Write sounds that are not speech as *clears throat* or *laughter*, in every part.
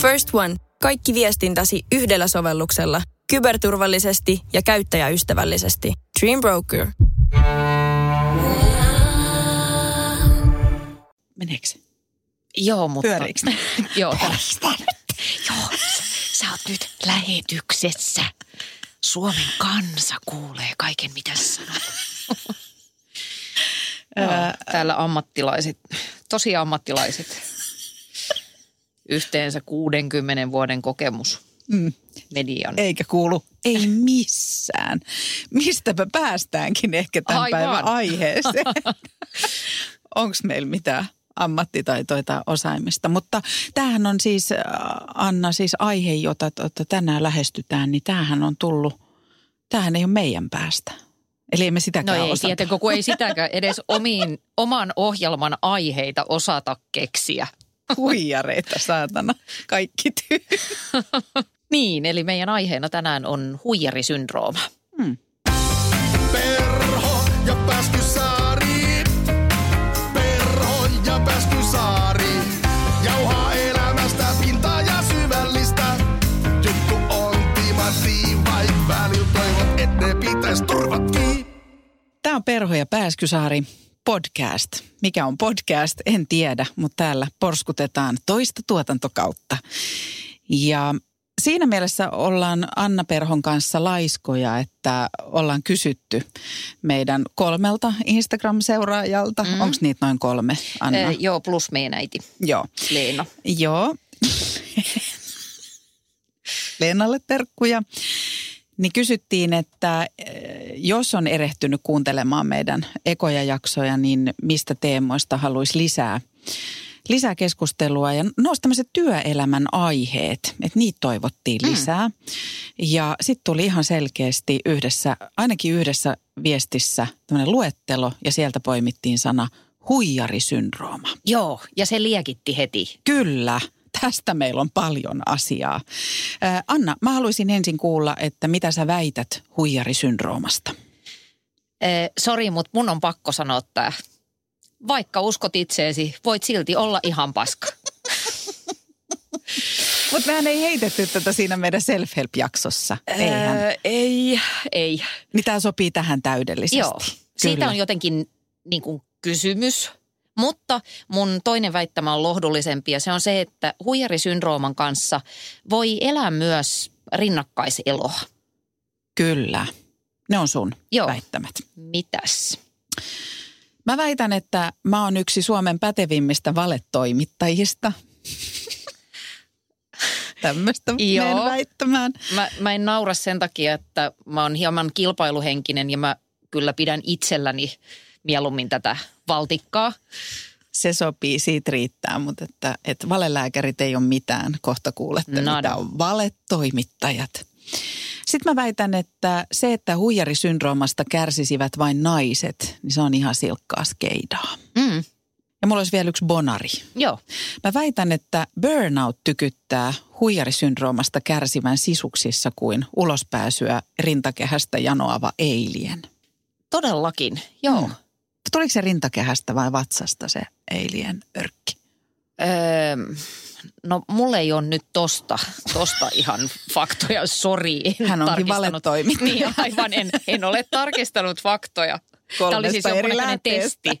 First One. Kaikki viestintäsi yhdellä sovelluksella. Kyberturvallisesti ja käyttäjäystävällisesti. Dream Broker. Meneekö se? Joo, mutta... Pyöriikö ne? *laughs* Joo, Joo, sä, sä oot nyt lähetyksessä. Suomen kansa kuulee kaiken, mitä sä sanot. Joo, täällä ammattilaiset, tosi ammattilaiset. Yhteensä 60 vuoden kokemus Mm. median. Eikä kuulu, ei missään. Mistäpä päästäänkin ehkä tämän Aivan. päivän aiheeseen. *laughs* Onko meillä mitään ammattitaitoa tai osaamista? Mutta tämähän on siis, äh, Anna, siis aihe, jota, tänään lähestytään, niin tämähän on tullut, tämähän ei ole meidän päästä. Eli emme No sitäkään ei osata. tietenkö, kun ei sitäkään edes omiin, *laughs* oman ohjelman aiheita osata keksiä. Huijareita, saatana. Kaikki tyy. *laughs* Niin, eli meidän aiheena tänään on huijarisyndrooma. Perho ja Pääskysaari. Perho ja Pääskysaari. Jauhaa elämästä pintaa ja syvällistä. Juttu on timanttiin, välillä toivot, et ne pitäis turvat. Tämä on Perho ja Pääskysaari podcast. Mikä on podcast, en tiedä, mutta täällä porskutetaan toista tuotantokautta. Ja siinä mielessä ollaan Anna Perhon kanssa laiskoja, että ollaan kysytty meidän kolmelta Instagram-seuraajalta. Mm. Onko niitä noin kolme, Anna? Ee, joo, plus meidän äiti Joo. Leena. Joo. *laughs* Leenalle terkkuja. Niin kysyttiin, että eh, jos on erehtynyt kuuntelemaan meidän ekoja jaksoja, niin mistä teemoista haluaisi lisää, lisää keskustelua. Ja nousi tämmöiset työelämän aiheet, että niitä toivottiin lisää. Ja sitten tuli ihan selkeästi yhdessä, ainakin yhdessä viestissä tämmöinen luettelo ja sieltä poimittiin sana huijarisyndrooma. Joo, ja se liekitti heti. Kyllä, tästä meillä on paljon asiaa. Ää, Anna, mä haluaisin ensin kuulla, että mitä sä väität huijarisyndroomasta. Sori, mutta mun on pakko sanoa tää. Vaikka uskot itseesi, voit silti olla ihan paska. *laughs* Mutta mehän ei heitetty tätä siinä meidän self-help-jaksossa. Eihän. Öö, ei, ei. Niin tämä sopii tähän täydellisesti. Joo, siitä Kyllä. on jotenkin niin kuin kysymys. Mutta mun toinen väittämä on lohdullisempi ja se on se, että huijarisyndrooman kanssa voi elää myös rinnakkaiseloa. Kyllä. Ne on sun Joo. väittämät. Mitäs? Mä väitän, että mä oon yksi Suomen pätevimmistä valetoimittajista. *laughs* Tämmöistä Joo. väittämään. Mä, mä en naura sen takia, että mä oon hieman kilpailuhenkinen ja mä kyllä pidän itselläni mieluummin tätä valtikkaa. Se sopii, siitä riittää, mutta että, että valelääkärit ei ole mitään. Kohta kuulette, Nada. mitä on valetoimittajat. Sitten mä väitän, että se, että huijarisyndroomasta kärsisivät vain naiset, niin se on ihan silkkaa skeidaa. Mm, Ja mulla olisi vielä yksi bonari. joo. Mä väitän, että burnout tykyttää huijarisyndroomasta kärsivän sisuksissa kuin ulospääsyä rintakehästä janoava eilien. Todellakin, joo. Mm. Tuliko se rintakehästä vai vatsasta se eilien örkki? Öö, no mulla ei ole nyt tosta, tosta ihan faktoja, sori. Hän onkin valetoimittaja. Niin aivan, en, en ole tarkistanut faktoja. Tämä oli siis eri testi.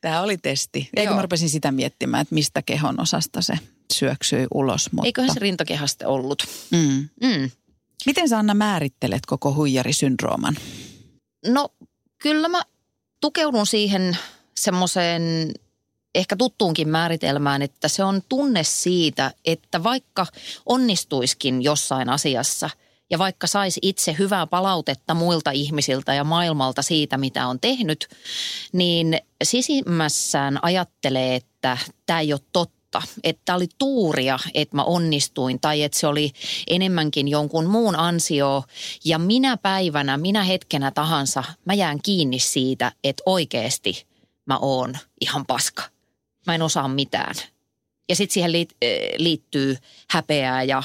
Tämä oli testi. Eikö mä rupesin sitä miettimään, että mistä kehon osasta se syöksyi ulos. Mutta... Eiköhän se rintakehästä ollut. mm. Mm. Miten sä Anna määrittelet koko huijarisyndrooman? No kyllä mä tukeudun siihen semmoiseen ehkä tuttuunkin määritelmään, että se on tunne siitä, että vaikka onnistuiskin jossain asiassa ja vaikka saisi itse hyvää palautetta muilta ihmisiltä ja maailmalta siitä, mitä on tehnyt, niin sisimmässään ajattelee, että tämä ei ole totta. Että tämä oli tuuria, että mä onnistuin tai että se oli enemmänkin jonkun muun ansio. Ja minä päivänä, minä hetkenä tahansa, mä jään kiinni siitä, että oikeasti mä oon ihan paska. Mä en osaa mitään. Ja sitten siihen eh, liittyy häpeää ja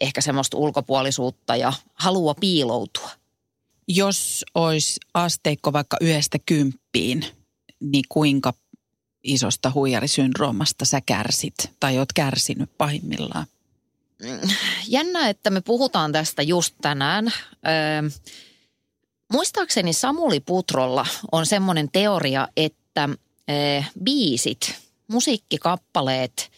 ehkä semmoista ulkopuolisuutta ja halua piiloutua. Jos olisi asteikko vaikka yhdestä kymppiin, niin kuinka isosta huijarisyndroomasta sä kärsit tai oot kärsinyt pahimmillaan? mm, jännä, että me puhutaan tästä just tänään. Öö, muistaakseni Samuli Putrolla on semmoinen teoria, että öö, biisit, musiikkikappaleet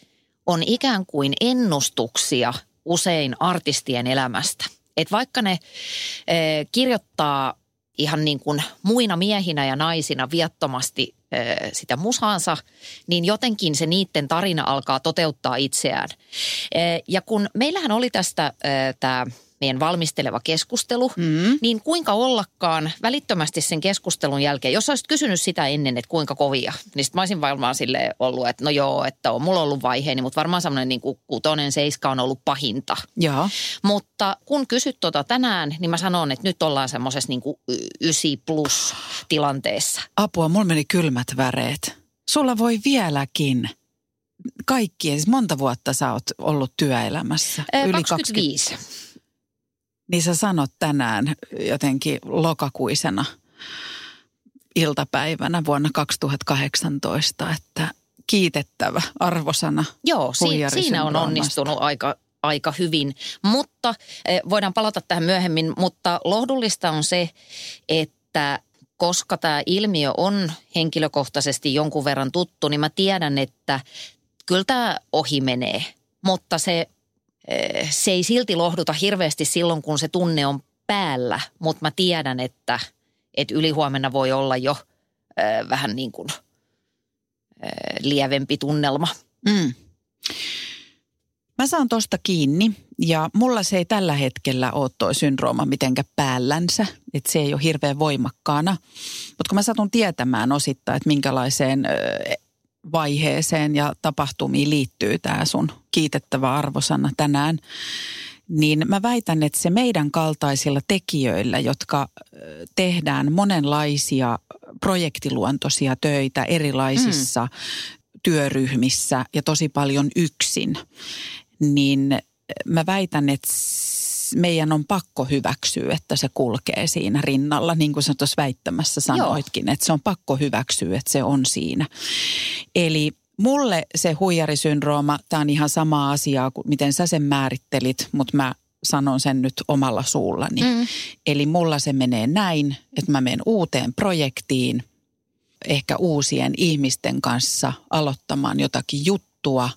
on ikään kuin ennustuksia usein artistien elämästä. Et vaikka ne öö, kirjoittaa ihan niin kuin muina miehinä ja naisina viattomasti sitä musaansa, niin jotenkin se niiden tarina alkaa toteuttaa itseään. Ja kun meillähän oli tästä tämä meidän valmisteleva keskustelu, mm. niin kuinka ollakaan välittömästi sen keskustelun jälkeen, jos olisit kysynyt sitä ennen, että kuinka kovia, niin sitten mä olisin varmaan sille ollut, että no joo, että on mulla ollut vaiheeni, mutta varmaan semmoinen niin kuin kutonen, seiska on ollut pahinta. Joo. Mutta kun kysyt tota tänään, niin mä sanon, että nyt ollaan semmoisessa niin kuin ysi plus tilanteessa. Apua, mulla meni kylmät väreet. Sulla voi vieläkin kaikki, siis monta vuotta sä oot ollut työelämässä? Yli 25. 20 niin sä sanot tänään jotenkin lokakuisena iltapäivänä vuonna 2018, että kiitettävä arvosana. Joo, si- siinä on onnistunut aika, aika hyvin, mutta eh, voidaan palata tähän myöhemmin, mutta lohdullista on se, että koska tämä ilmiö on henkilökohtaisesti jonkun verran tuttu, niin mä tiedän, että kyllä tämä ohi menee, mutta se se ei silti lohduta hirveästi silloin, kun se tunne on päällä, mutta mä tiedän, että, että ylihuomenna voi olla jo äh, vähän niin kuin lievempi tunnelma. Mm. Mä saan tosta kiinni ja mulla se ei tällä hetkellä ole toi syndrooma mitenkä päällänsä, että se ei ole hirveän voimakkaana. Mutta kun mä satun tietämään osittain, että minkälaiseen vaiheeseen ja tapahtumiin liittyy tämä sun kiitettävä arvosana tänään, niin mä väitän, että se meidän kaltaisilla tekijöillä, jotka tehdään monenlaisia projektiluontoisia töitä erilaisissa mm. työryhmissä ja tosi paljon yksin, niin mä väitän, että meidän on pakko hyväksyä, että se kulkee siinä rinnalla, niin kuin sä tuossa väittämässä sanoitkin, Joo. että se on pakko hyväksyä, että se on siinä. Eli mulle se huijarisyndrooma, tämä on ihan sama asia kuin miten sä sen määrittelit, mutta mä sanon sen nyt omalla suullani. Mm. Eli mulla se menee näin, että mä menen uuteen projektiin, ehkä uusien ihmisten kanssa aloittamaan jotakin juttua,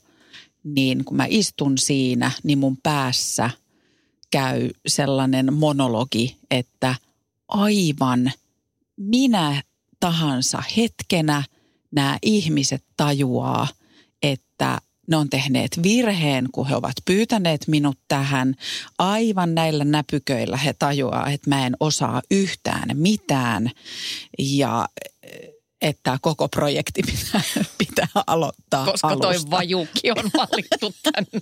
niin kun mä istun siinä, niin mun päässä – käy sellainen monologi, että aivan minä tahansa hetkenä nämä ihmiset tajuaa, että ne on tehneet virheen, kun he ovat pyytäneet minut tähän. Aivan näillä näpyköillä he tajuaa, että mä en osaa yhtään mitään. Ja että koko projekti pitää, *laughs* pitää aloittaa Koska alusta. toi vajuki on valittu tänne.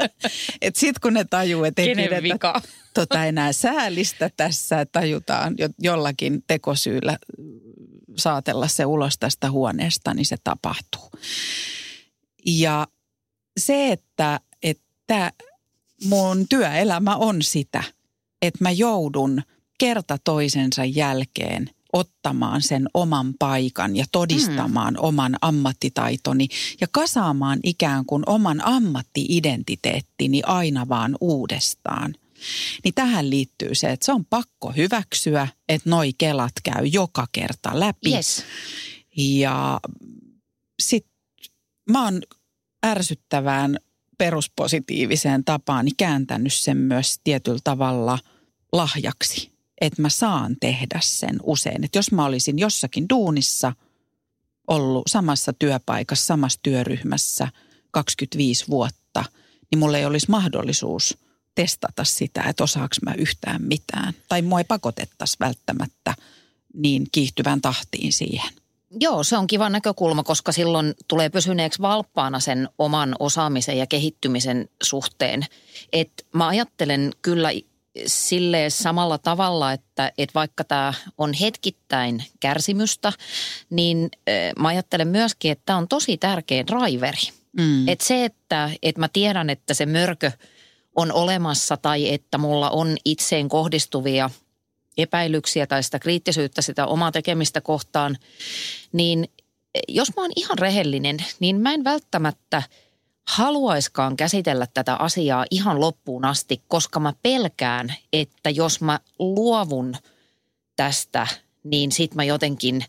*laughs* Et sit kun ne tajuu, että ei pidetä vika? tota enää säälistä tässä, tajutaan jo, jollakin tekosyyllä saatella se ulos tästä huoneesta, niin se tapahtuu. Ja se, että, että mun työelämä on sitä, että mä joudun kerta toisensa jälkeen – ottamaan sen oman paikan ja todistamaan mm. oman ammattitaitoni ja kasaamaan ikään kuin oman ammattiidentiteettini aina vaan uudestaan. Niin tähän liittyy se, että se on pakko hyväksyä, että noi kelat käy joka kerta läpi. Yes. Ja sitten mä oon ärsyttävään peruspositiiviseen tapaani kääntänyt sen myös tietyllä tavalla lahjaksi että mä saan tehdä sen usein. Että jos mä olisin jossakin duunissa ollut samassa työpaikassa, samassa työryhmässä 25 vuotta, niin mulla ei olisi mahdollisuus testata sitä, että osaaks mä yhtään mitään. Tai mua ei pakotettaisi välttämättä niin kiihtyvään tahtiin siihen. Joo, se on kiva näkökulma, koska silloin tulee pysyneeksi valppaana sen oman osaamisen ja kehittymisen suhteen. Et mä ajattelen kyllä sille samalla tavalla, että, että vaikka tämä on hetkittäin kärsimystä, niin mä ajattelen myöskin, että tämä on tosi tärkeä driveri. Mm. Että se, että, että mä tiedän, että se mörkö on olemassa tai että mulla on itseen kohdistuvia epäilyksiä tai sitä kriittisyyttä sitä omaa tekemistä kohtaan, niin jos mä oon ihan rehellinen, niin mä en välttämättä haluaiskaan käsitellä tätä asiaa ihan loppuun asti, koska mä pelkään, että jos mä luovun tästä, niin sit mä jotenkin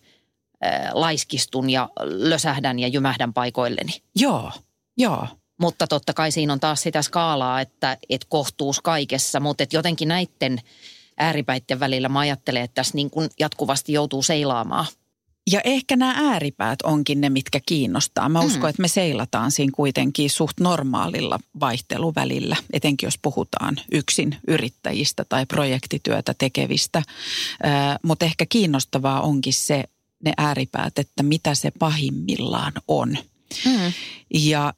äh, laiskistun ja lösähdän ja jymähdän paikoilleni. Joo, joo. Mutta totta kai siinä on taas sitä skaalaa, että et kohtuus kaikessa, mutta et jotenkin näiden ääripäitten välillä mä ajattelen, että tässä niin kuin jatkuvasti joutuu seilaamaan. Ja ehkä nämä ääripäät onkin ne, mitkä kiinnostaa. Mä uskon, mm. että me seilataan siinä kuitenkin suht normaalilla vaihteluvälillä, etenkin jos puhutaan yksin yrittäjistä tai projektityötä tekevistä. Mutta ehkä kiinnostavaa onkin se, ne ääripäät, että mitä se pahimmillaan on. Mm. Ja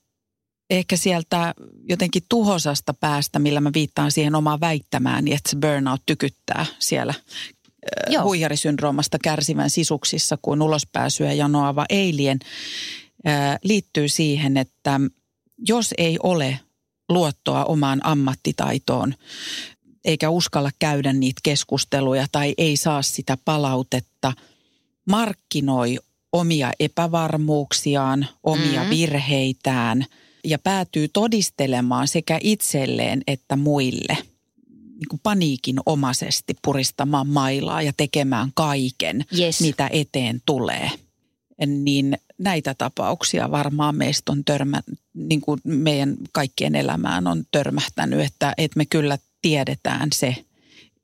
ehkä sieltä jotenkin tuhosasta päästä, millä mä viittaan siihen omaan väittämään, niin että se burnout tykyttää siellä Joo. huijarisyndroomasta kärsivän sisuksissa kuin ulospääsyä janoava eilien, liittyy siihen, että jos ei ole luottoa omaan ammattitaitoon, eikä uskalla käydä niitä keskusteluja tai ei saa sitä palautetta, markkinoi omia epävarmuuksiaan, omia mm-hmm. virheitään – ja päätyy todistelemaan sekä itselleen että muille niin kuin paniikin omaisesti puristamaan mailaa ja tekemään kaiken, yes. mitä eteen tulee. Niin näitä tapauksia varmaan meistä on törmä, niin kuin meidän kaikkien elämään on törmähtänyt, että, että me kyllä tiedetään se,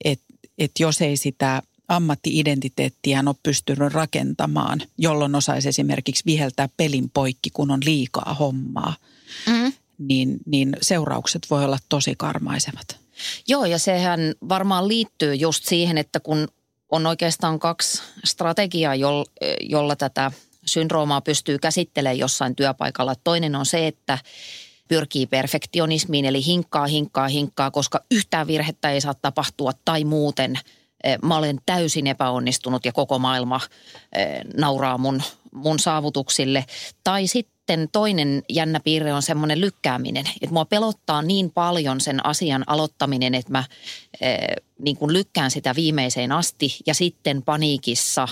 että, että jos ei sitä ammattiidentiteettiään ole pystynyt rakentamaan, jolloin osaisi esimerkiksi viheltää pelin poikki, kun on liikaa hommaa – mm. niin, niin seuraukset voi olla tosi karmaisevat. Joo, ja sehän varmaan liittyy just siihen, että kun on oikeastaan kaksi strategiaa, jolla tätä syndroomaa pystyy käsittelemään jossain työpaikalla. Toinen on se, että pyrkii perfektionismiin, eli hinkkaa, hinkkaa, hinkkaa, koska yhtään virhettä ei saa tapahtua tai muuten eh, mä olen täysin epäonnistunut ja koko maailma eh, nauraa mun, mun saavutuksille. Tai sitten sitten toinen jännä piirre on semmoinen lykkääminen. Että mua pelottaa niin paljon sen asian aloittaminen, että mä äh, niin kuin lykkään sitä viimeiseen asti ja sitten paniikissa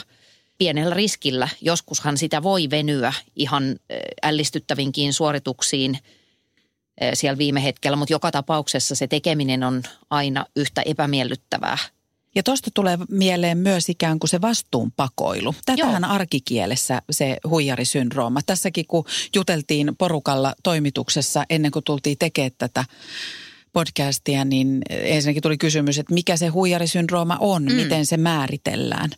pienellä riskillä. Joskushan sitä voi venyä ihan ällistyttävinkin suorituksiin äh, siellä viime hetkellä, mutta joka tapauksessa se tekeminen on aina yhtä epämiellyttävää – ja tuosta tulee mieleen myös ikään kuin se vastuunpakoilu. Tätähän Joo. arkikielessä se huijarisyndrooma. Tässäkin kun juteltiin porukalla toimituksessa ennen kuin tultiin tekemään tätä podcastia, niin ensinnäkin tuli kysymys, että mikä se huijarisyndrooma on, mm. miten se määritellään.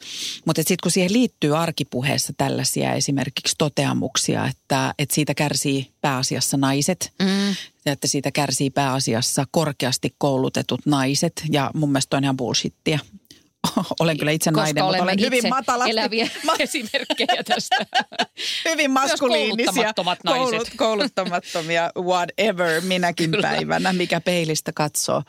Mutta sitten kun siihen liittyy arkipuheessa tällaisia esimerkiksi toteamuksia, että, että siitä kärsii pääasiassa naiset, mm. Että siitä kärsii pääasiassa korkeasti koulutetut naiset ja mun mielestä on ihan bullshittia. *laughs* olen kyllä itse Koska nainen, mutta olen hyvin matalasti. eläviä *laughs* esimerkkejä tästä. *laughs* hyvin maskuliinisia. kouluttamattomat naiset. Koulut, kouluttamattomia whatever minäkin kyllä. päivänä, mikä peilistä katsoo.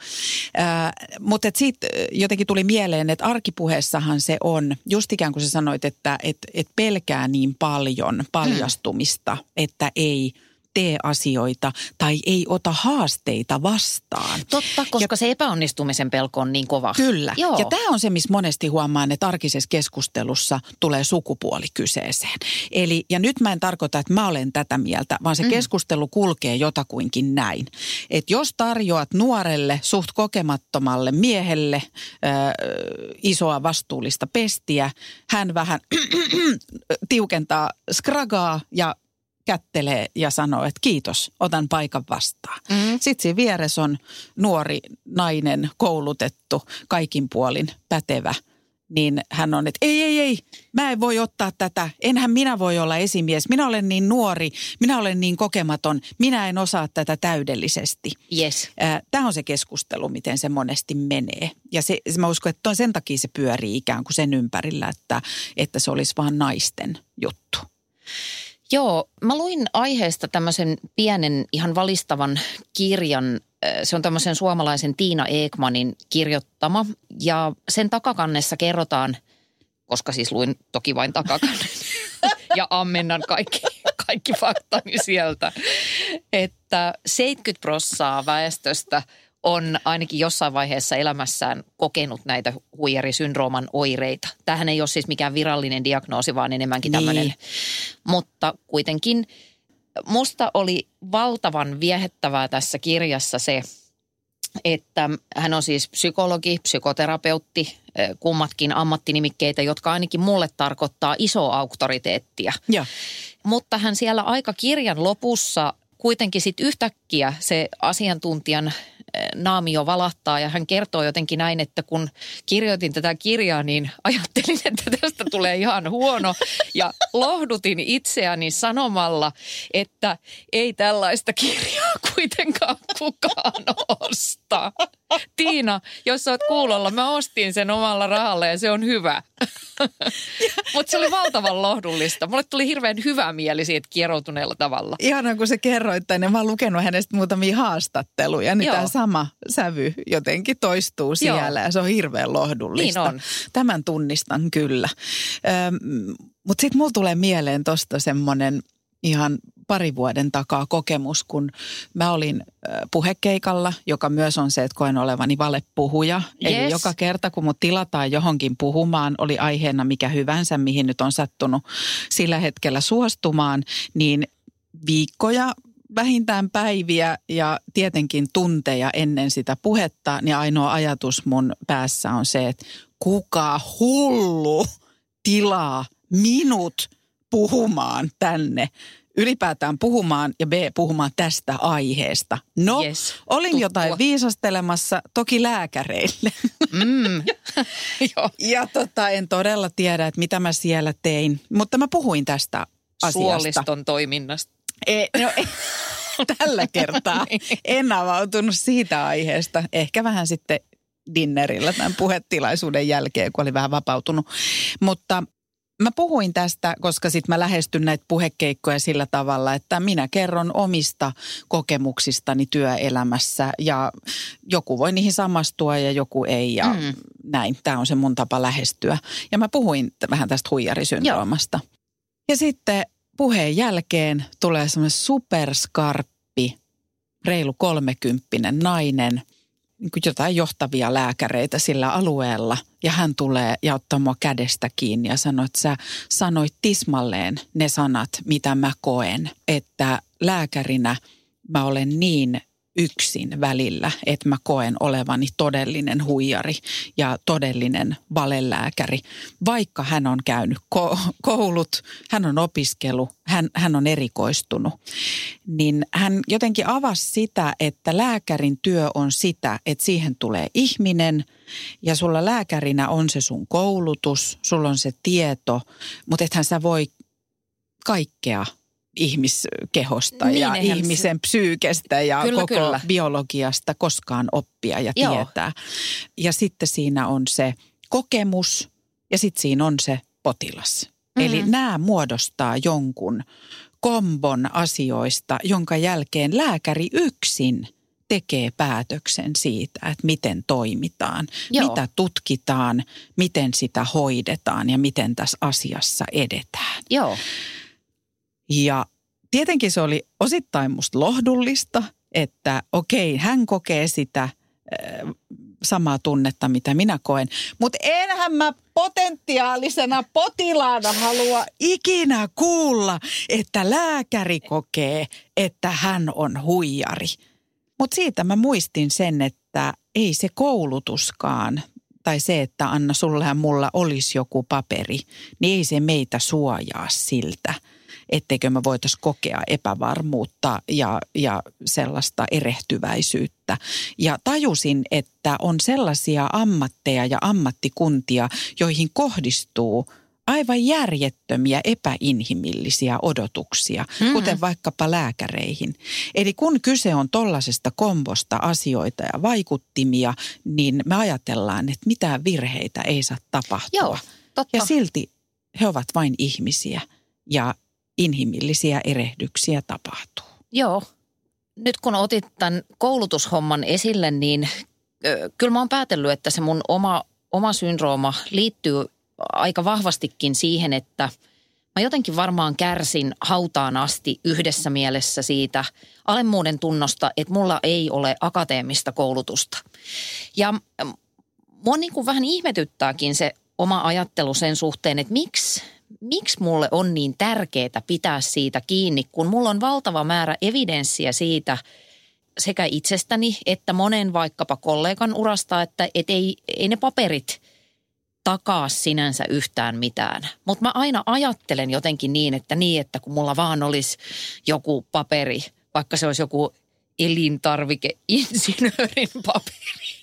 Äh, mutta siitä jotenkin tuli mieleen, että arkipuheessahan se on, just ikään kuin sä sanoit, että et, et pelkää niin paljon paljastumista, mm. että ei – tee asioita tai ei ota haasteita vastaan. Totta, koska ja, se epäonnistumisen pelko on niin kova. Kyllä. Joo. Ja tämä on se, missä monesti huomaan, että arkisessa keskustelussa tulee sukupuoli kyseeseen. Eli, ja nyt mä en tarkoita, että mä olen tätä mieltä, vaan se mm. keskustelu kulkee jotakuinkin näin. Että jos tarjoat nuorelle, suht kokemattomalle miehelle äh, isoa vastuullista pestiä, hän vähän *clears throat* tiukentaa skragaa ja kättelee ja sanoo, että kiitos, otan paikan vastaan. Mm. Sitten siinä vieressä on nuori nainen, koulutettu, kaikin puolin pätevä. Niin hän on, että ei, ei, ei, mä en voi ottaa tätä. Enhän minä voi olla esimies. Minä olen niin nuori, minä olen niin kokematon. Minä en osaa tätä täydellisesti. Yes. Tämä on se keskustelu, miten se monesti menee. Ja se, mä uskon, että sen takia se pyörii ikään kuin sen ympärillä, että, että se olisi vain naisten juttu. Joo, mä luin aiheesta tämmöisen pienen ihan valistavan kirjan. Se on tämmöisen suomalaisen Tiina Ekmanin kirjoittama ja sen takakannessa kerrotaan, koska siis luin toki vain takakannen *laughs* ja ammennan kaikki, kaikki faktani sieltä, että 70 prossaa väestöstä on ainakin jossain vaiheessa elämässään kokenut näitä huijarisyndrooman oireita. Tähän ei ole siis mikään virallinen diagnoosi, vaan enemmänkin tämmöinen. Niin. Mutta kuitenkin musta oli valtavan viehettävää tässä kirjassa se, että hän on siis psykologi, psykoterapeutti, eh, kummatkin ammattinimikkeitä, jotka ainakin mulle tarkoittaa isoa auktoriteettia. Joo. Mutta hän siellä aika kirjan lopussa kuitenkin sitten yhtäkkiä se asiantuntijan naamio valahtaa ja hän kertoo jotenkin näin, että kun kirjoitin tätä kirjaa, niin ajattelin, että tästä tulee ihan huono ja lohdutin itseäni sanomalla, että ei tällaista kirjaa kuitenkaan kukaan osta. *laughs* Tiina, jos sä oot kuulolla, mä ostin sen omalla rahalla ja se on hyvä. *laughs* Mutta se oli valtavan lohdullista. Mulle tuli hirveän hyvä mieli siitä kieroutuneella tavalla. Ihanaa, kun se kerroit tänne. Mä oon lukenut hänestä muutamia haastatteluja, niin Joo. tämä sama sävy jotenkin toistuu siellä ja se on hirveän lohdullista. Niin on. Tämän tunnistan kyllä. Mutta sitten mulla tulee mieleen tosta semmoinen ihan pari vuoden takaa kokemus, kun mä olin puhekeikalla, joka myös on se, että koen olevani valepuhuja. Eli Yes. joka kerta, kun mut tilataan johonkin puhumaan, oli aiheena mikä hyvänsä, mihin nyt on sattunut sillä hetkellä suostumaan, niin viikkoja, vähintään päiviä ja tietenkin tunteja ennen sitä puhetta, niin ainoa ajatus mun päässä on se, että kuka hullu tilaa minut puhumaan tänne ylipäätään puhumaan ja B puhumaan tästä aiheesta. No, Yes, olin tuttua. jotain viisastelemassa, toki lääkäreille. Mm. *laughs* *laughs* Joo. Ja tota, en todella tiedä, että mitä mä siellä tein, mutta mä puhuin tästä asiasta. Suoliston toiminnasta. Ei, no, ei, tällä kertaa *laughs* en avautunut siitä aiheesta. Ehkä vähän sitten dinnerillä tämän puhetilaisuuden jälkeen, kun oli vähän vapautunut. Mutta mä puhuin tästä, koska sitten mä lähestyn näitä puhekeikkoja sillä tavalla, että minä kerron omista kokemuksistani työelämässä ja joku voi niihin samastua ja joku ei ja mm. näin. Tämä on se mun tapa lähestyä. Ja mä puhuin vähän tästä huijarisyndroomasta. Ja sitten puheen jälkeen tulee semmoinen superskarppi, reilu kolmekymppinen nainen, jotain johtavia lääkäreitä sillä alueella. Ja hän tulee ja ottaa mua kädestä kiinni ja sanoo, että sä sanoit tismalleen ne sanat, mitä mä koen. Että lääkärinä mä olen niin yksin välillä, että mä koen olevani todellinen huijari ja todellinen valelääkäri. Vaikka hän on käynyt ko- koulut, hän on opiskellut, hän, hän on erikoistunut, niin hän jotenkin avasi sitä, että lääkärin työ on sitä, että siihen tulee ihminen ja sulla lääkärinä on se sun koulutus, sulla on se tieto, mutta ethän sä voi kaikkea ihmiskehosta Niin, ja eihän se- ihmisen psyykestä ja Kyllä, koko kyllä. biologiasta koskaan oppia ja Joo. tietää. Ja sitten siinä on se kokemus ja sitten siinä on se potilas. Mm. Eli nämä muodostaa jonkun kombon asioista, jonka jälkeen lääkäri yksin tekee päätöksen siitä, että miten toimitaan, Joo. mitä tutkitaan, miten sitä hoidetaan ja miten tässä asiassa edetään. Joo. Ja tietenkin se oli osittain musta lohdullista, että okei, hän kokee sitä äh, samaa tunnetta, mitä minä koen. Mutta enhän mä potentiaalisena potilaana halua ikinä kuulla, että lääkäri kokee, että hän on huijari. Mutta siitä mä muistin sen, että ei se koulutuskaan tai se, että Anna sulla ja mulla olisi joku paperi, niin ei se meitä suojaa siltä, etteikö me voitaisiin kokea epävarmuutta ja, ja sellaista erehtyväisyyttä. Ja tajusin, että on sellaisia ammatteja ja ammattikuntia, joihin kohdistuu aivan järjettömiä epäinhimillisiä odotuksia, mm-hmm. kuten vaikkapa lääkäreihin. Eli kun kyse on tollaisesta kombosta asioita ja vaikuttimia, niin me ajatellaan, että mitään virheitä ei saa tapahtua. Joo, totta. Ja silti he ovat vain ihmisiä ja inhimillisiä erehdyksiä tapahtuu. Joo. Nyt kun otit tämän koulutushomman esille, niin kyllä mä oon päätellyt, että se mun oma, oma syndrooma liittyy aika vahvastikin siihen, että mä jotenkin varmaan kärsin hautaan asti yhdessä mielessä siitä alemmuuden tunnosta, että mulla ei ole akateemista koulutusta. Ja mua niin kuin vähän ihmetyttääkin se oma ajattelu sen suhteen, että miksi miksi mulle on niin tärkeää pitää siitä kiinni, kun mulla on valtava määrä evidenssiä siitä sekä itsestäni että monen vaikkapa kollegan urasta, että et ei, ei ne paperit takaa sinänsä yhtään mitään. Mutta mä aina ajattelen jotenkin niin, että niin, että kun mulla vaan olisi joku paperi, vaikka se olisi joku elintarvikeinsinöörin paperi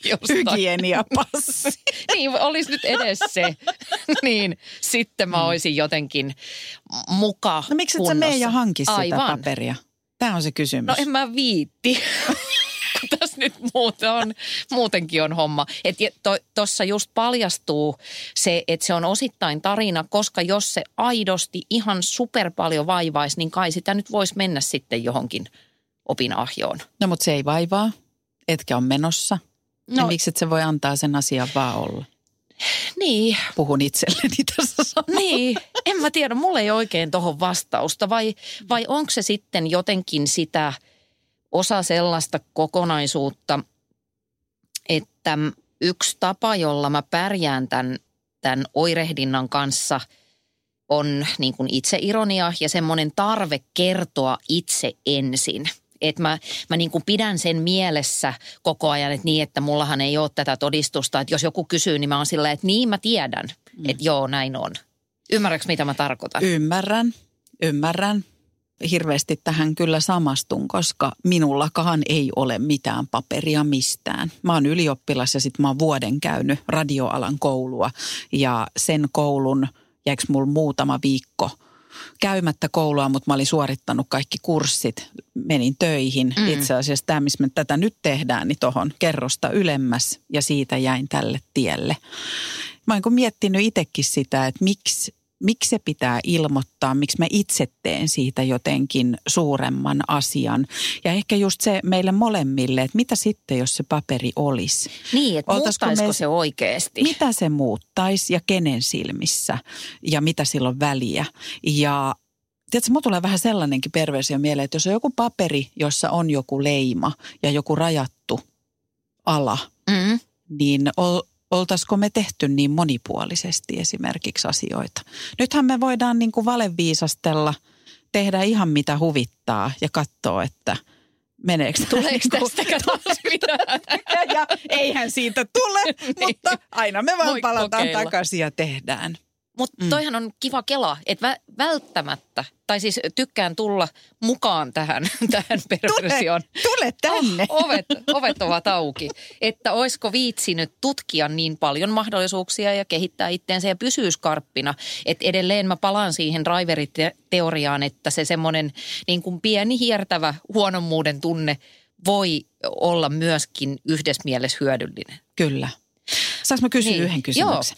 jostain. Hygieniapassi. *laughs* niin, olisi nyt edes se. *laughs* niin, sitten mä olisin jotenkin muka No miksi et sä mene ja hanki sitä Aivan. paperia? Tämä on se kysymys. No en mä viitti. kun *laughs* tässä nyt muuten on, muutenkin on homma. Tuossa just paljastuu se, että se on osittain tarina, koska jos se aidosti ihan super paljon vaivaisi, niin kai sitä nyt voisi mennä sitten johonkin opinahjoon. No mutta se ei vaivaa, etkä on menossa. No. Ja miksi et se voi antaa sen asian vaan olla? Niin, Puhun itselleni *laughs* tässä samalla. niin. En mä tiedä, mulla ei oikein tuohon vastausta. Vai, vai onko se sitten jotenkin sitä osa sellaista kokonaisuutta, että yksi tapa, jolla mä pärjään tämän, tämän oirehdinnan kanssa on niin kuin itseironia ja semmoinen tarve kertoa itse ensin. Että mä, mä niin kuin pidän sen mielessä koko ajan, että niin, että mullahan ei ole tätä todistusta. Että jos joku kysyy, niin mä oon sillä että niin mä tiedän, mm. että joo, näin on. Ymmärrätkö, mitä mä tarkoitan? Ymmärrän, ymmärrän. Hirveästi tähän kyllä samastun, koska minullakaan ei ole mitään paperia mistään. Mä oon ylioppilas ja sitten mä oon vuoden käynyt radioalan koulua ja sen koulun jäikö mulla muutama viikko käymättä koulua, mutta mä olin suorittanut kaikki kurssit, menin töihin. Mm. Itse asiassa tämä, missä me tätä nyt tehdään, niin tuohon kerrosta ylemmäs ja siitä jäin tälle tielle. Mä oon niin miettinyt itsekin sitä, että miksi, miksi se pitää ilmoittaa, miksi mä itse teen siitä jotenkin suuremman asian. Ja ehkä just se meille molemmille, että mitä sitten, jos se paperi olisi. Niin, että Oltaisiko muuttaisiko me- se oikeasti? Mitä se muuttaisi ja kenen silmissä ja mitä sillä on väliä. Ja tiedätkö, mulla tulee vähän sellainenkin perversio mieleen, että jos on joku paperi, jossa on joku leima ja joku rajattu ala, Mm. niin oltaisiko me tehty niin monipuolisesti esimerkiksi asioita. Nythän me voidaan niin kuin valeviisastella, tehdä ihan mitä huvittaa ja katsoa, että meneekö Tuleeko niin tästäkään taas mitään? ja, eihän siitä tule, *laughs* mutta aina me vaan Voi palataan kokeilla. takaisin ja tehdään. Mutta toihan on kiva kela, että vä- välttämättä, tai siis tykkään tulla mukaan tähän, *laughs* tähän perversioon. Tule tänne. Oh, ovet, ovet ovat auki. Että oisko viitsinyt tutkia niin paljon mahdollisuuksia ja kehittää itteensä ja pysyä skarppina. Että edelleen mä palaan siihen driveriteoriaan, että se semmoinen niin kuin pieni hiertävä huonommuuden tunne voi olla myöskin yhdessä mielessä hyödyllinen. Kyllä. Saanko mä kysyä Niin. yhden kysymyksen?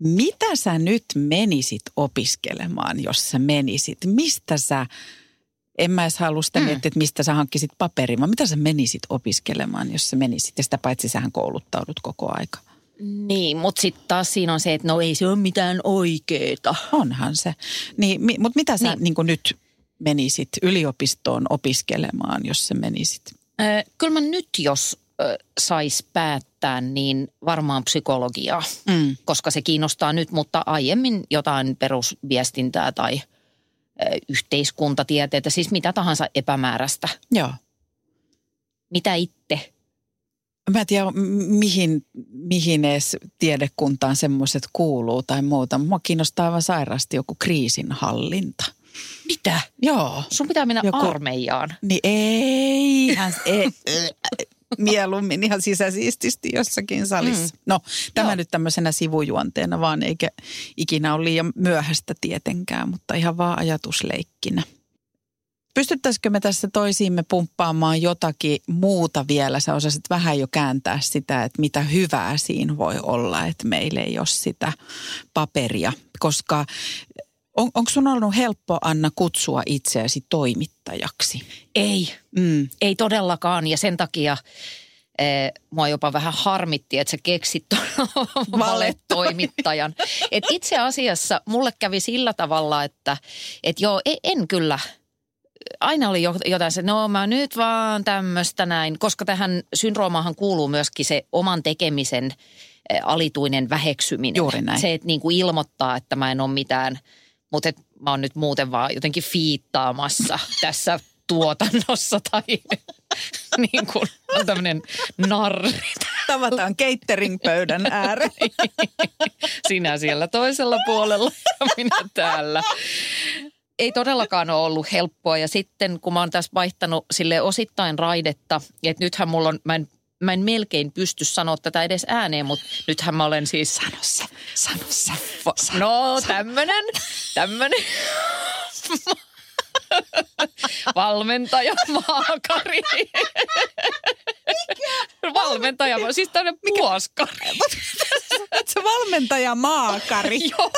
Mitä sä nyt menisit opiskelemaan, jos sä menisit? Mistä sä, en mä edes halua sitä Mm. miettiä, että mistä sä hankkisit paperin, vaan mitä sä menisit opiskelemaan, jos sä menisit? Ja sitä paitsi sähän kouluttaudut koko aika. Niin, mutta sitten taas siinä on se, että no ei se ole mitään oikeeta. Onhan se. Niin, mi, mutta mitä sä niin. Niin. Nyt menisit yliopistoon opiskelemaan, jos sä menisit? Ö, kyllä mä nyt, jos sais päättää, niin varmaan psykologiaa, Mm. koska se kiinnostaa nyt, mutta aiemmin jotain perusviestintää tai yhteiskuntatieteitä, siis mitä tahansa epämääräistä. Joo. Mitä itse? Mä en tiedä, mihin, mihin edes tiedekuntaan semmoiset kuuluu tai muuta. Mua kiinnostaa aivan sairaasti joku kriisinhallinta. Mitä? Joo. Sun pitää mennä Joku- armeijaan. Niin ei, hän, ei, mieluummin ihan sisäsiististi jossakin salissa. Mm. No, tämä Joo. nyt tämmöisenä sivujuonteena vaan, eikä ikinä ole liian myöhäistä tietenkään, mutta ihan vaan ajatusleikkinä. Pystyttäisikö me tässä toisiimme pumppaamaan jotakin muuta vielä? Sä osasit vähän jo kääntää sitä, että mitä hyvää siinä voi olla, että meillä ei ole sitä paperia. Koska on, onko sun ollut helppo, Anna, kutsua itseäsi toimittajaksi? Ei, Mm. ei todellakaan ja sen takia eh, mua jopa vähän harmitti, että sä keksit tuon *laughs* valetoimittajan. Et itse asiassa mulle kävi sillä tavalla, että et joo, e- en kyllä aina oli jo- jotain se, no mä nyt vaan tämmöistä näin, koska tähän syndroomahan kuuluu myöskin se oman tekemisen eh, alituinen väheksyminen. Juuri näin. Se, että niin kuin ilmoittaa, että mä en ole mitään, mutta et mä oon nyt muuten vaan jotenkin fiittaamassa *laughs* tässä tuotannossa tai *laughs* niin kuin on tämmöinen narri. Tavataan catering-pöydän ääreen. *laughs* Sinä siellä toisella puolella ja minä täällä. Ei todellakaan ole ollut helppoa ja sitten kun mä oon tässä vaihtanut sille osittain raidetta, että nythän mulla on, mä en, mä en melkein pysty sanoa tätä edes ääneen, mutta nythän mä olen siis... Sano se, sano se. No tämmönen, tämmönen. Valmentaja Maakari. Valmentaja, siis tämmönen puoskari. Olet se valmentaja Maakari. *laughs* Joo.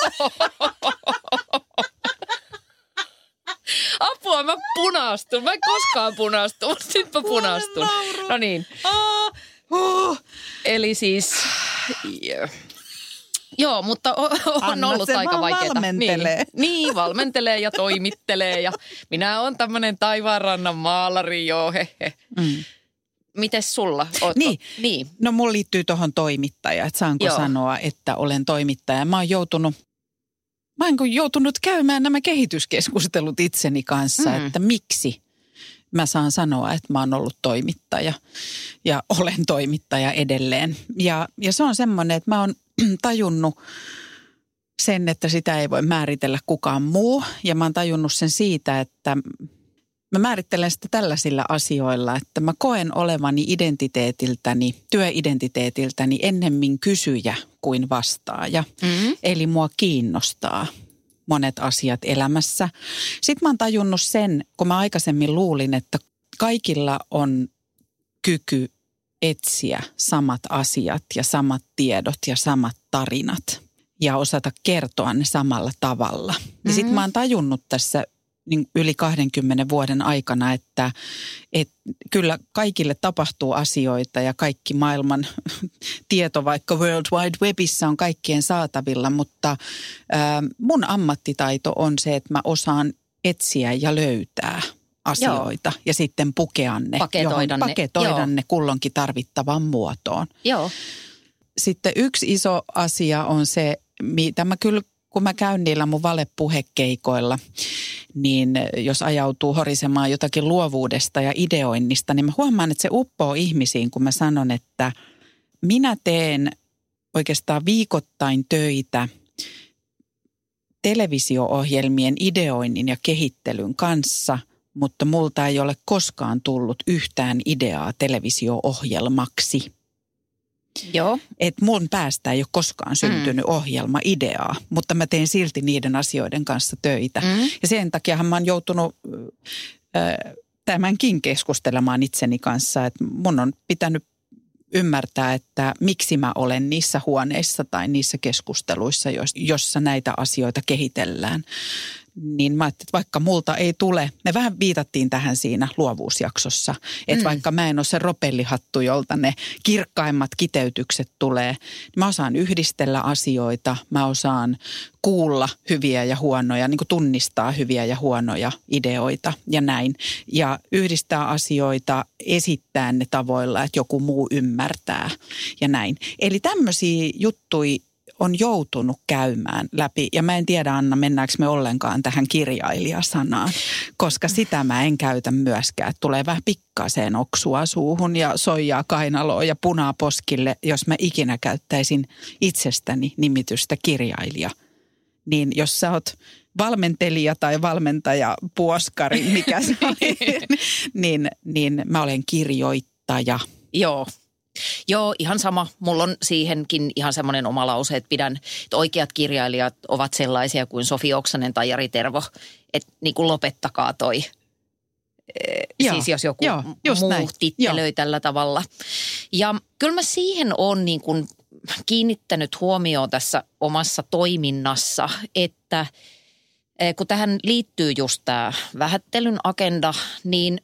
Apua, mä punastun. Mä en koskaan punastu, mutta nyt mä punastun. No niin, Ah, uh. eli siis... yeah. Joo, mutta on Anna ollut se aika vaikeaa. valmentelee. Niin, niin, valmentelee ja toimittelee ja minä on tämmöinen taivaanrannan maalari, joo, he, he. Mm. Mites sulla? Ootko? Niin. niin. No mulla liittyy tuohon toimittaja, että saanko Joo. sanoa, että olen toimittaja. Mä oon joutunut, mä oon joutunut käymään nämä kehityskeskustelut itseni kanssa, Mm. mm. että miksi mä saan sanoa, että mä oon ollut toimittaja ja olen toimittaja edelleen. Ja, ja se on semmoinen, että mä oon *clears throat* tajunnut sen, että sitä ei voi määritellä kukaan muu. Ja mä oon tajunnut sen siitä, että Mä määrittelen sitä tällaisilla asioilla, että mä koen olevani identiteetiltäni, työidentiteetiltäni ennemmin kysyjä kuin vastaaja. Mm-hmm. Eli mua kiinnostaa monet asiat elämässä. Sitten mä oon tajunnut sen, kun mä aikaisemmin luulin, että kaikilla on kyky etsiä samat asiat ja samat tiedot ja samat tarinat ja osata kertoa ne samalla tavalla. Mm-hmm. Ja sitten mä oon tajunnut tässä niin yli 20 vuoden aikana, että, että kyllä kaikille tapahtuu asioita ja kaikki maailman *laughs* tieto vaikka World Wide Webissa on kaikkien saatavilla, mutta ää, mun ammattitaito on se, että mä osaan etsiä ja löytää asioita Joo. ja sitten pukea ne, Paketoida johon, ne, paketoida joo. ne kulloinkin tarvittavaan muotoon. Joo. Sitten yksi iso asia on se, mitä mä kyllä kun mä käyn niillä mun valepuhekeikoilla, niin jos ajautuu horisemaan jotakin luovuudesta ja ideoinnista, niin mä huomaan, että se uppoo ihmisiin, kun mä sanon, että minä teen oikeastaan viikoittain töitä televisio-ohjelmien ideoinnin ja kehittelyn kanssa, mutta multa ei ole koskaan tullut yhtään ideaa televisio-ohjelmaksi Joo. että mun päästä ei ole koskaan syntynyt mm. ohjelma, ideaa, mutta mä teen silti niiden asioiden kanssa töitä. Mm. Ja sen takiahan mä oon joutunut äh, tämänkin keskustelemaan itseni kanssa, että mun on pitänyt ymmärtää, että miksi mä olen niissä huoneissa tai niissä keskusteluissa, jos- jossa näitä asioita kehitellään. Niin mä ajattelin, että vaikka multa ei tule, me vähän viitattiin tähän siinä luovuusjaksossa, että Mm. vaikka mä en ole se ropellihattu, jolta ne kirkkaimmat kiteytykset tulee, niin mä osaan yhdistellä asioita, mä osaan kuulla hyviä ja huonoja, niin kuin tunnistaa hyviä ja huonoja ideoita ja näin. Ja yhdistää asioita, esittää ne tavoilla, että joku muu ymmärtää ja näin. Eli tämmöisiä juttuja on joutunut käymään läpi. Ja mä en tiedä, Anna, mennäänkö me ollenkaan tähän kirjailijasanaan, koska sitä mä en käytä myöskään. Tulee vähän pikkaseen oksua suuhun ja soijaa kainaloon ja punaa poskille, jos mä ikinä käyttäisin itsestäni nimitystä kirjailija. Niin jos sä oot valmentelija tai valmentaja puoskari, mikä se *laughs* on, niin, niin mä olen kirjoittaja. Joo. Joo, ihan sama. Mulla on siihenkin ihan semmoinen oma lause, että pidän, että oikeat kirjailijat ovat sellaisia kuin Sofi Oksanen tai Jari Tervo, että niin kuin lopettakaa toi. Eh, Joo, siis jos joku joo, muu näin. tittelöi tällä tavalla. Ja kyllä mä siihen on niin kuin kiinnittänyt huomioon tässä omassa toiminnassa, että kun tähän liittyy just tämä vähättelyn agenda, niin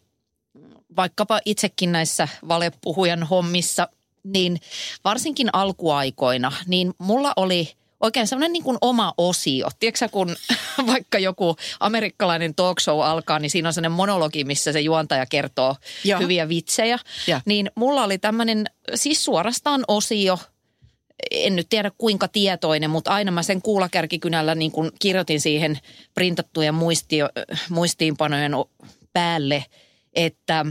vaikkapa itsekin näissä valepuhujan hommissa, niin varsinkin alkuaikoina, niin mulla oli oikein semmoinen niin kuin oma osio. Tiedätkö kun *laughs* vaikka joku amerikkalainen talk show alkaa, niin siinä on sellainen monologi, missä se juontaja kertoo Joo. hyviä vitsejä. Ja. Niin mulla oli tämmöinen siis suorastaan osio, en nyt tiedä kuinka tietoinen, mutta aina mä sen kuulakärkikynällä niin kuin kirjoitin siihen printattujen muistio, muistiinpanojen päälle, että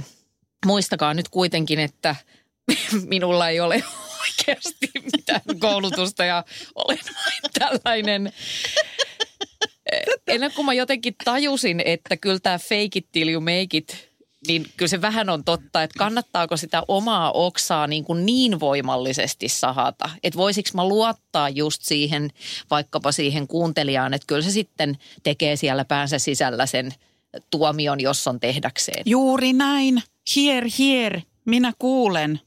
muistakaa nyt kuitenkin, että *laughs* minulla ei ole oikeasti mitään koulutusta ja olen vain tällainen. Ennen kuin mä jotenkin tajusin, että kyllä tämä fake it till you make it, niin kyllä se vähän on totta, että kannattaako sitä omaa oksaa niin, kuin niin voimallisesti sahata. Että voisiko mä luottaa just siihen, vaikkapa siihen kuuntelijaan, että kyllä se sitten tekee siellä päänsä sisällä sen tuomion, jos on tehdäkseen. Juuri näin. Here, here. Minä kuulen.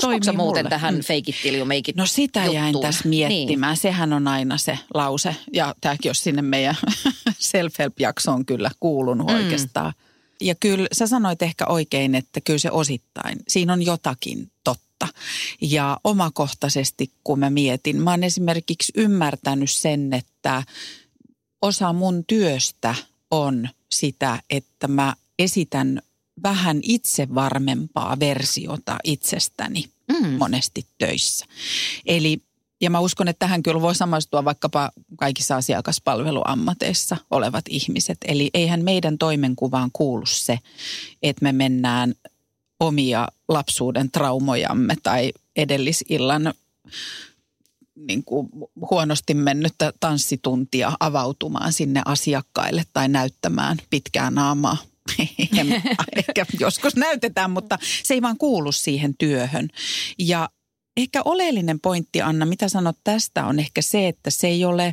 Sä muuten mulle. tähän fake it till you make it No sitä jäin juttuun? tässä miettimään. Niin. Sehän on aina se lause. Ja tämäkin olisi sinne meidän *laughs* self-help-jaksoon kyllä kuulunut mm. oikeastaan. Ja kyllä sä sanoit ehkä oikein, että kyllä se osittain. Siinä on jotakin totta. Ja omakohtaisesti kun mä mietin, mä oon esimerkiksi ymmärtänyt sen, että osa mun työstä on sitä, että mä esitän vähän itse varmempaa versiota itsestäni Mm. monesti töissä. Eli, ja mä uskon, että tähän kyllä voi samastua vaikkapa kaikissa asiakaspalveluammateissa olevat ihmiset. Eli eihän meidän toimenkuvaan kuulu se, että me mennään omia lapsuuden traumojamme tai edellisillan niin kuin huonosti mennyttä tanssituntia avautumaan sinne asiakkaille tai näyttämään pitkää naamaa. *laughs* Ehkä joskus näytetään, mutta se ei vaan kuulu siihen työhön. Ja ehkä oleellinen pointti, Anna, mitä sanot tästä, on ehkä se, että se ei ole,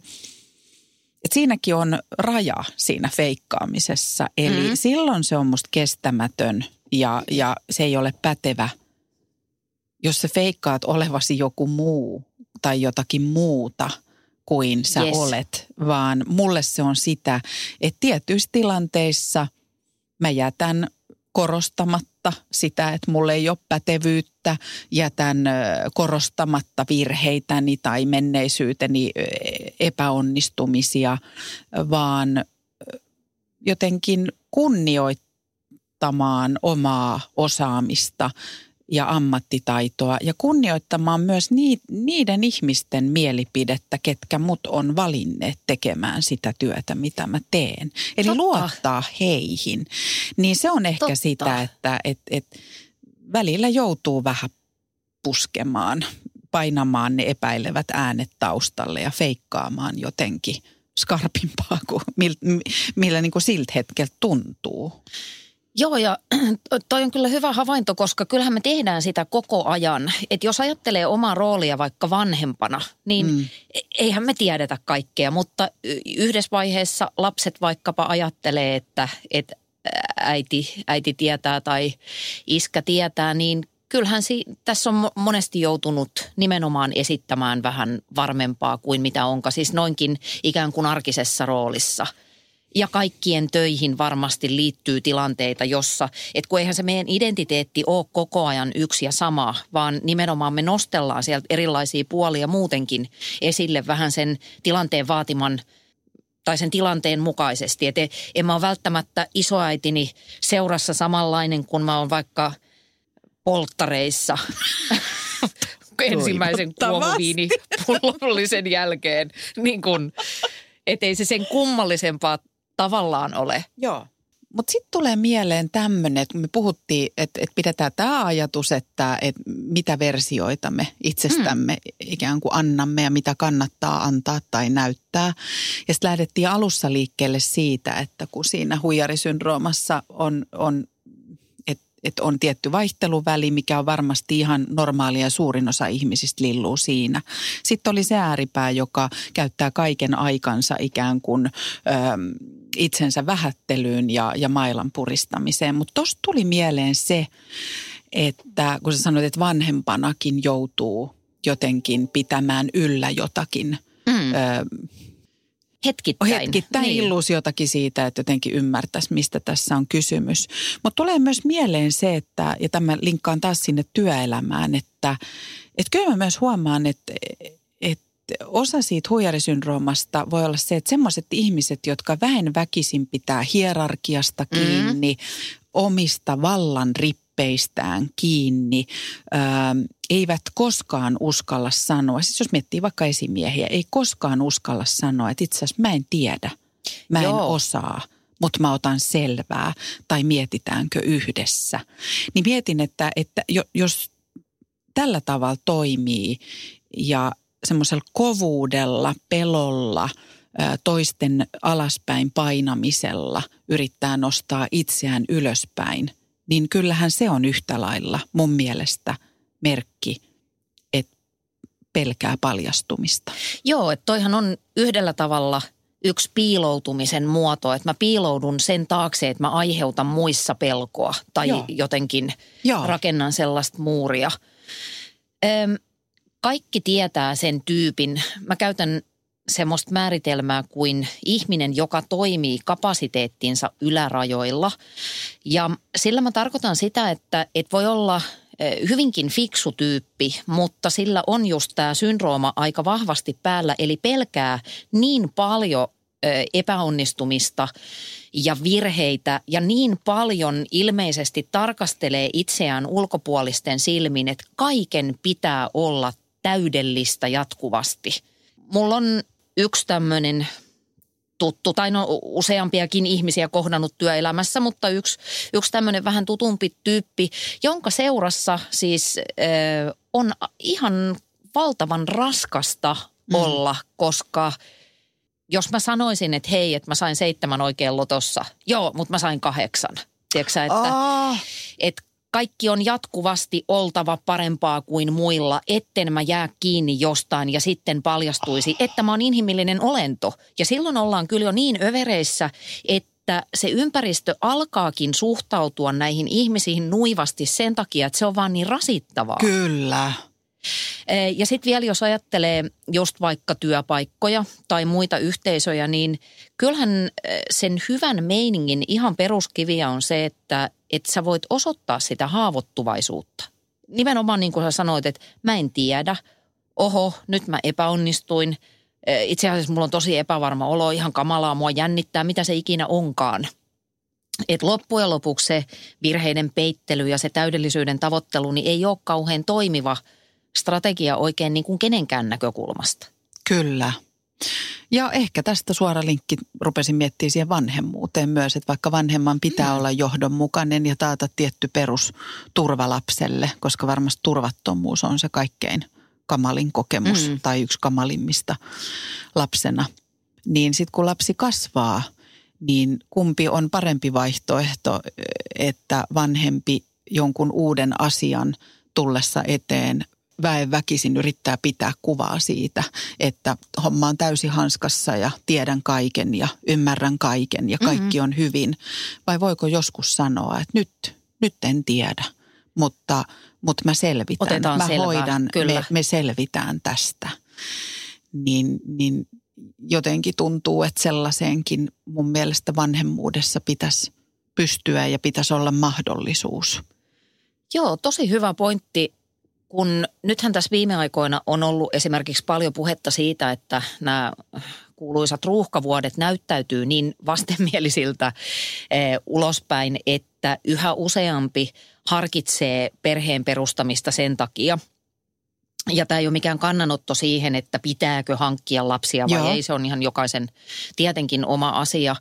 että siinäkin on raja siinä feikkaamisessa. Eli Mm. mm. silloin se on musta kestämätön ja, ja se ei ole pätevä, jos sä feikkaat olevasi joku muu tai jotakin muuta kuin sä Yes. olet, vaan mulle se on sitä, että tietyissä tilanteissa mä jätän korostamatta sitä, että mulla ei ole pätevyyttä, jätän korostamatta virheitäni tai menneisyyteni epäonnistumisia, vaan jotenkin kunnioittamaan omaa osaamista ja ammattitaitoa ja kunnioittamaan myös ni- niiden ihmisten mielipidettä, ketkä mut on valinneet tekemään sitä työtä, mitä mä teen. Eli Totta. luottaa heihin. Niin se on ehkä Totta. sitä, että et, et välillä joutuu vähän puskemaan, painamaan ne epäilevät äänet taustalle ja feikkaamaan jotenkin skarpimpaa kuin millä, millä niin kuin siltä hetkeltä tuntuu. Joo, ja *clears throat* toi on kyllä hyvä havainto, koska kyllähän me tehdään sitä koko ajan. Että jos ajattelee omaa roolia vaikka vanhempana, niin mm. eihän me tiedetä kaikkea, mutta yhdessä vaiheessa lapset vaikkapa ajattelee, että, että äiti, äiti tietää tai iskä tietää, niin kyllähän si- tässä on mo- monesti joutunut nimenomaan esittämään vähän varmempaa kuin mitä onka, siis noinkin ikään kuin arkisessa roolissa – ja kaikkien töihin varmasti liittyy tilanteita, jossa, että kun eihän se meidän identiteetti ole koko ajan yksi ja sama, vaan nimenomaan me nostellaan sieltä erilaisia puolia muutenkin esille vähän sen tilanteen vaatiman tai sen tilanteen mukaisesti. Että en mä ole välttämättä isoäitini seurassa samanlainen kuin mä oon vaikka polttareissa *laughs* ensimmäisen kuohuviinipullollisen jälkeen. Niin kun, ettei se sen kummallisempaa tavallaan ole. Joo. Mutta sitten tulee mieleen tämmöinen, että kun me puhuttiin, että, että pidetään tämä ajatus, että, että mitä versioita me itsestämme mm. ikään kuin annamme ja mitä kannattaa antaa tai näyttää. Ja sitten lähdettiin alussa liikkeelle siitä, että kun siinä huijarisyndroomassa on, on että et on tietty vaihteluväli, mikä on varmasti ihan normaalia ja suurin osa ihmisistä lilluu siinä. Sitten oli se ääripää, joka käyttää kaiken aikansa ikään kuin... Öö, itsensä vähättelyyn ja, ja mailan puristamiseen. Mutta tuosta tuli mieleen se, että kun sä sanoit, että vanhempanakin joutuu jotenkin pitämään yllä jotakin Mm. ö, Hetkittäin. hetkittäin niin. illuusiotakin siitä, että jotenkin ymmärtäisi, mistä tässä on kysymys. Mutta tulee myös mieleen se, että, ja tämä linkkaan taas sinne työelämään, että, että kyllä mä myös huomaan, että osa siitä huijarisyndroomasta voi olla se, että semmoiset ihmiset, jotka väen väkisin pitää hierarkiasta kiinni, mm. omista vallan rippeistään kiinni, ö, eivät koskaan uskalla sanoa. Siis jos miettii vaikka esimiehiä, ei koskaan uskalla sanoa, että itse asiassa mä en tiedä, mä Joo. en osaa mutta mä otan selvää tai mietitäänkö yhdessä. Niin mietin, että, että jos tällä tavalla toimii ja semmoisella kovuudella, pelolla, toisten alaspäin painamisella yrittää nostaa itseään ylöspäin, niin kyllähän se on yhtä lailla mun mielestä merkki, että pelkää paljastumista. Joo, että toihan on yhdellä tavalla yksi piiloutumisen muoto, että mä piiloudun sen taakse, että mä aiheutan muissa pelkoa tai Joo. jotenkin Joo. rakennan sellaista muuria – kaikki tietää sen tyypin. Mä käytän semmoista määritelmää kuin ihminen, joka toimii kapasiteettinsa ylärajoilla. Ja sillä mä tarkoitan sitä, että et voi olla hyvinkin fiksu tyyppi, mutta sillä on just tämä syndrooma aika vahvasti päällä, eli pelkää niin paljon epäonnistumista ja virheitä ja niin paljon ilmeisesti tarkastelee itseään ulkopuolisten silmin, että kaiken pitää olla täydellistä jatkuvasti. Mulla on yksi tämmöinen tuttu, tai no useampiakin ihmisiä kohdannut työelämässä, mutta yksi, yksi tämmöinen vähän tutumpi tyyppi, jonka seurassa siis äh, on ihan valtavan raskasta mm. olla, koska – jos mä sanoisin, että hei, että mä sain seitsemän oikein lotossa, joo, mutta mä sain kahdeksan. Tiedätkö että, oh. että kaikki on jatkuvasti oltava parempaa kuin muilla, etten mä jää kiinni jostain ja sitten paljastuisi, oh. että mä oon inhimillinen olento. Ja silloin ollaan kyllä jo niin övereissä, että se ympäristö alkaakin suhtautua näihin ihmisiin nuivasti sen takia, että se on vaan niin rasittavaa. Kyllä. Ja sitten vielä jos ajattelee just vaikka työpaikkoja tai muita yhteisöjä, niin kyllähän sen hyvän meiningin ihan peruskiviä on se, että, että sä voit osoittaa sitä haavoittuvaisuutta. Nimenomaan niin kuin sä sanoit, että mä en tiedä, oho, nyt mä epäonnistuin. Itse asiassa mulla on tosi epävarma olo, ihan kamalaa, mua jännittää, mitä se ikinä onkaan. Et loppujen lopuksi se virheiden peittely ja se täydellisyyden tavoittelu niin ei ole kauhean toimiva – strategia oikein niin kuin kenenkään näkökulmasta. Kyllä. Ja ehkä tästä suora linkki rupesin miettimään siihen vanhemmuuteen myös, että vaikka vanhemman pitää mm. olla johdonmukainen ja taata tietty perusturva lapselle, koska varmasti turvattomuus on se kaikkein kamalin kokemus mm. tai yksi kamalimmista lapsena. Niin sitten kun lapsi kasvaa, niin kumpi on parempi vaihtoehto, että vanhempi jonkun uuden asian tullessa eteen väen väkisin yrittää pitää kuvaa siitä, että homma on täysin hanskassa ja tiedän kaiken ja ymmärrän kaiken ja kaikki mm-hmm. on hyvin. Vai voiko joskus sanoa, että nyt, nyt en tiedä, mutta, mutta mä selvitän. Otetaan mä selvää, hoidan, kyllä. Me, me selvitään tästä. Niin, niin jotenkin tuntuu, että sellaiseenkin mun mielestä vanhemmuudessa pitäisi pystyä ja pitäisi olla mahdollisuus. Joo, tosi hyvä pointti kun nythän tässä viime aikoina on ollut esimerkiksi paljon puhetta siitä, että nämä kuuluisat ruuhkavuodet näyttäytyy niin vastenmielisiltä eh, ulospäin, että yhä useampi harkitsee perheen perustamista sen takia – ja tämä ei ole mikään kannanotto siihen, että pitääkö hankkia lapsia vai Joo. ei. Se on ihan jokaisen tietenkin oma asia.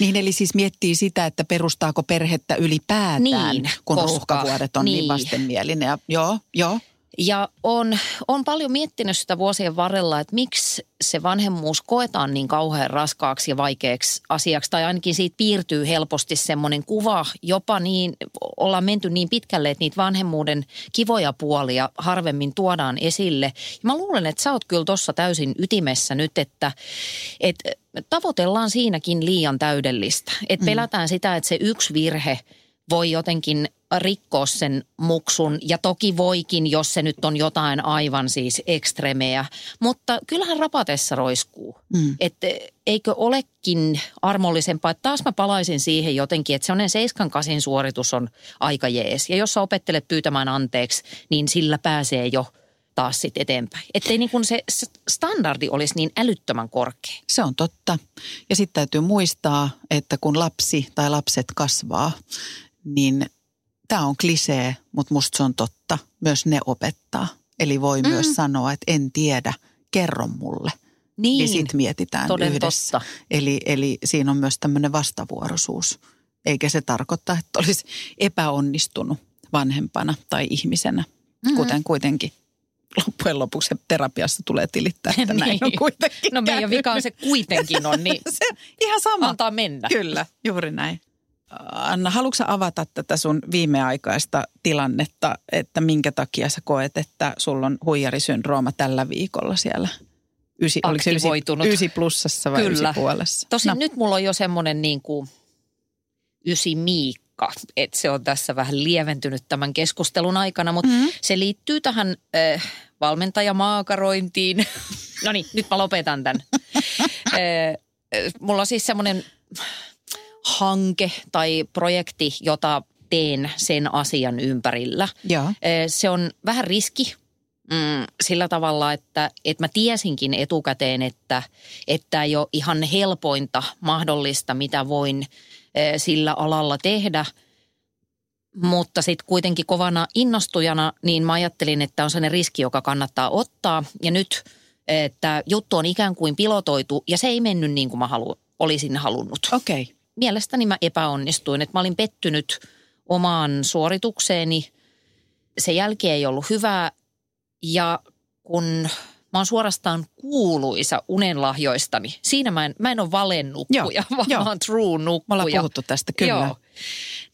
Niin eli siis miettii sitä, että perustaako perhettä ylipäätään, niin, kun koska, ruuhkavuodet on niin, niin vastenmielinen. Ja, joo, joo. Ja on, on paljon miettinyt sitä vuosien varrella, että miksi se vanhemmuus koetaan niin kauhean raskaaksi ja vaikeaksi asiaksi. Tai ainakin siitä piirtyy helposti semmoinen kuva, jopa niin, ollaan menty niin pitkälle, että niitä vanhemmuuden kivoja puolia harvemmin tuodaan esille. Ja mä luulen, että sä oot kyllä tuossa täysin ytimessä nyt, että, että tavoitellaan siinäkin liian täydellistä. Että mm. pelätään sitä, että se yksi virhe – voi jotenkin rikkoa sen muksun. Ja toki voikin, jos se nyt on jotain aivan siis ekstremeä. Mutta kyllähän rapatessa roiskuu. Mm. Että eikö olekin armollisempaa, että taas mä palaisin siihen jotenkin, että sellainen 7 8 suoritus on aika jees. Ja jos sä opettelet pyytämään anteeksi, niin sillä pääsee jo taas sitten eteenpäin. Että ei niin kuin se se standardi olisi niin älyttömän korkea. Se on totta. Ja sitten täytyy muistaa, että kun lapsi tai lapset kasvaa, niin tämä on klisee, mutta musta se on totta. Myös ne opettaa. Eli voi mm. myös sanoa, että en tiedä, kerro mulle. Niin, ja sitten mietitään toden yhdessä. totta. Eli, eli siinä on myös tämmöinen vastavuoroisuus. Eikä se tarkoita, että olisi epäonnistunut vanhempana tai ihmisenä, mm-hmm. kuten kuitenkin loppujen lopuksi terapiassa tulee tilittää, että näin on Niin. kuitenkin No meidän käynyt. vikaan se kuitenkin on, niin *laughs* se, ihan sama. antaa mennä. Kyllä, juuri näin. Anna, haluatko avata tätä sun viimeaikaista tilannetta, että minkä takia sä koet, että sulla on huijarisyndrooma tällä viikolla siellä? Ysi, oliko se ysi, ysi plussassa vai Kyllä. ysi puolessa? Tosin no. nyt mulla on jo semmoinen niin kuin ysi Miikka, että se on tässä vähän lieventynyt tämän keskustelun aikana, mutta Mhm. mm-hmm. se liittyy tähän äh, valmentajamaakarointiin. *laughs* no niin, nyt mä lopetan tämän. äh, äh, mulla on siis semmoinen hanke tai projekti, jota teen sen asian ympärillä. Ee, Se on vähän riski mm, sillä tavalla, että, että mä tiesinkin etukäteen, että että ei ole ihan helpointa mahdollista, mitä voin sillä alalla tehdä. Mutta sitten kuitenkin kovana innostujana, niin mä ajattelin, että on sellainen riski, joka kannattaa ottaa. Ja nyt että juttu on ikään kuin pilotoitu ja se ei mennyt niin kuin mä halu, olisin halunnut Okei. Okay. Mielestäni mä epäonnistuin. Että mä olin pettynyt omaan suoritukseeni. Se jälki ei ollut hyvä ja kun mä oon suorastaan kuuluisa unenlahjoistani. Siinä mä en, mä en ole valennukkuja, Joo, vaan joo. mä oon true Me nukkuja. ollaan puhuttu tästä, kyllä. Joo.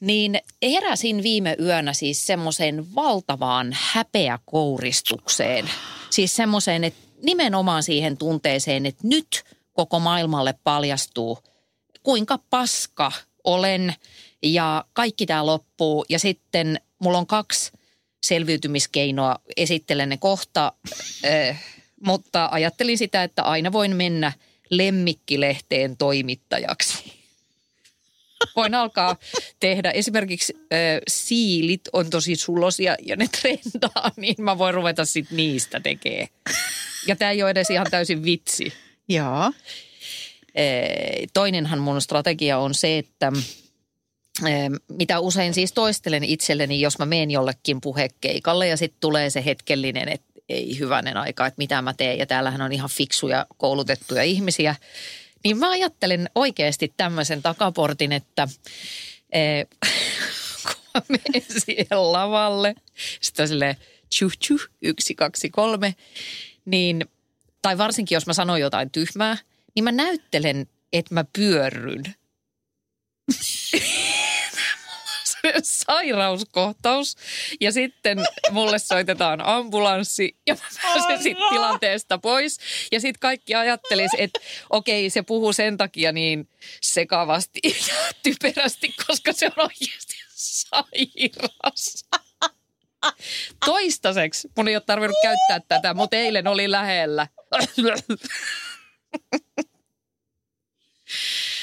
Niin heräsin viime yönä siis semmoiseen valtavaan häpeäkouristukseen. Siis semmoiseen, että nimenomaan siihen tunteeseen, että nyt koko maailmalle paljastuu, kuinka paska olen ja kaikki tämä loppuu. Ja sitten mulla on kaksi selviytymiskeinoa, esittelen ne kohta, äh, mutta ajattelin sitä, että aina voin mennä lemmikkilehteen toimittajaksi. Voin alkaa tehdä, esimerkiksi äh, siilit on tosi sulosia ja ne trendaa, *laughs* niin mä voin ruveta sitten niistä tekee. Ja tämä ei ole edes ihan täysin vitsi. Joo. Eh, Toinenhan mun strategia on se, että eh, mitä usein siis toistelen itselleni, jos mä menen jollekin puhekeikalle ja sitten tulee se hetkellinen, että ei hyvänen aika, että mitä mä teen ja täällähän on ihan fiksuja koulutettuja ihmisiä. Niin mä ajattelen oikeasti tämmöisen takaportin, että eh, *laughs* kun mä menen siihen lavalle, sitten silleen tjuh tjuh, yksi, kaksi, kolme, niin, tai varsinkin jos mä sanon jotain tyhmää, niin mä näyttelen, että mä pyörryn. Se sairauskohtaus ja sitten mulle soitetaan ambulanssi ja mä pääsen sitten tilanteesta pois. Ja sitten kaikki ajattelis, että okei se puhuu sen takia niin sekavasti ja typerästi, koska se on oikeasti sairas. Toistaiseksi mun ei ole tarvinnut käyttää tätä, mutta eilen oli lähellä.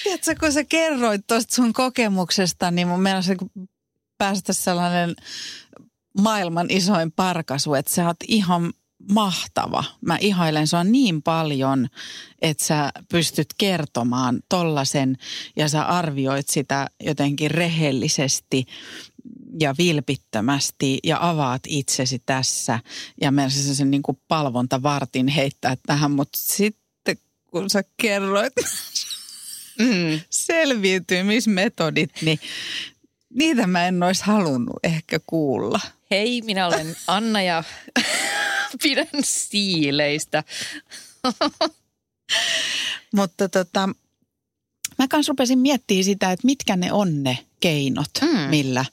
Tiedätkö, kun sä kerroit tuosta sun kokemuksesta, niin mun mielestä päästä sellainen maailman isoin parkasu, että sä oot ihan mahtava. Mä ihailen sua niin paljon, että sä pystyt kertomaan tollasen ja sä arvioit sitä jotenkin rehellisesti ja vilpittömästi ja avaat itsesi tässä. Ja mä sen niin kuin palvontavartin heittää tähän, mutta sitten kun sä kerroit Mm. selviytymismetodit, niin niitä mä en olisi halunnut ehkä kuulla. Hei, minä olen Anna ja *laughs* pidän siileistä. *laughs* Mutta tota, mä kans rupesin miettimään sitä, että mitkä ne on ne keinot, mm. millä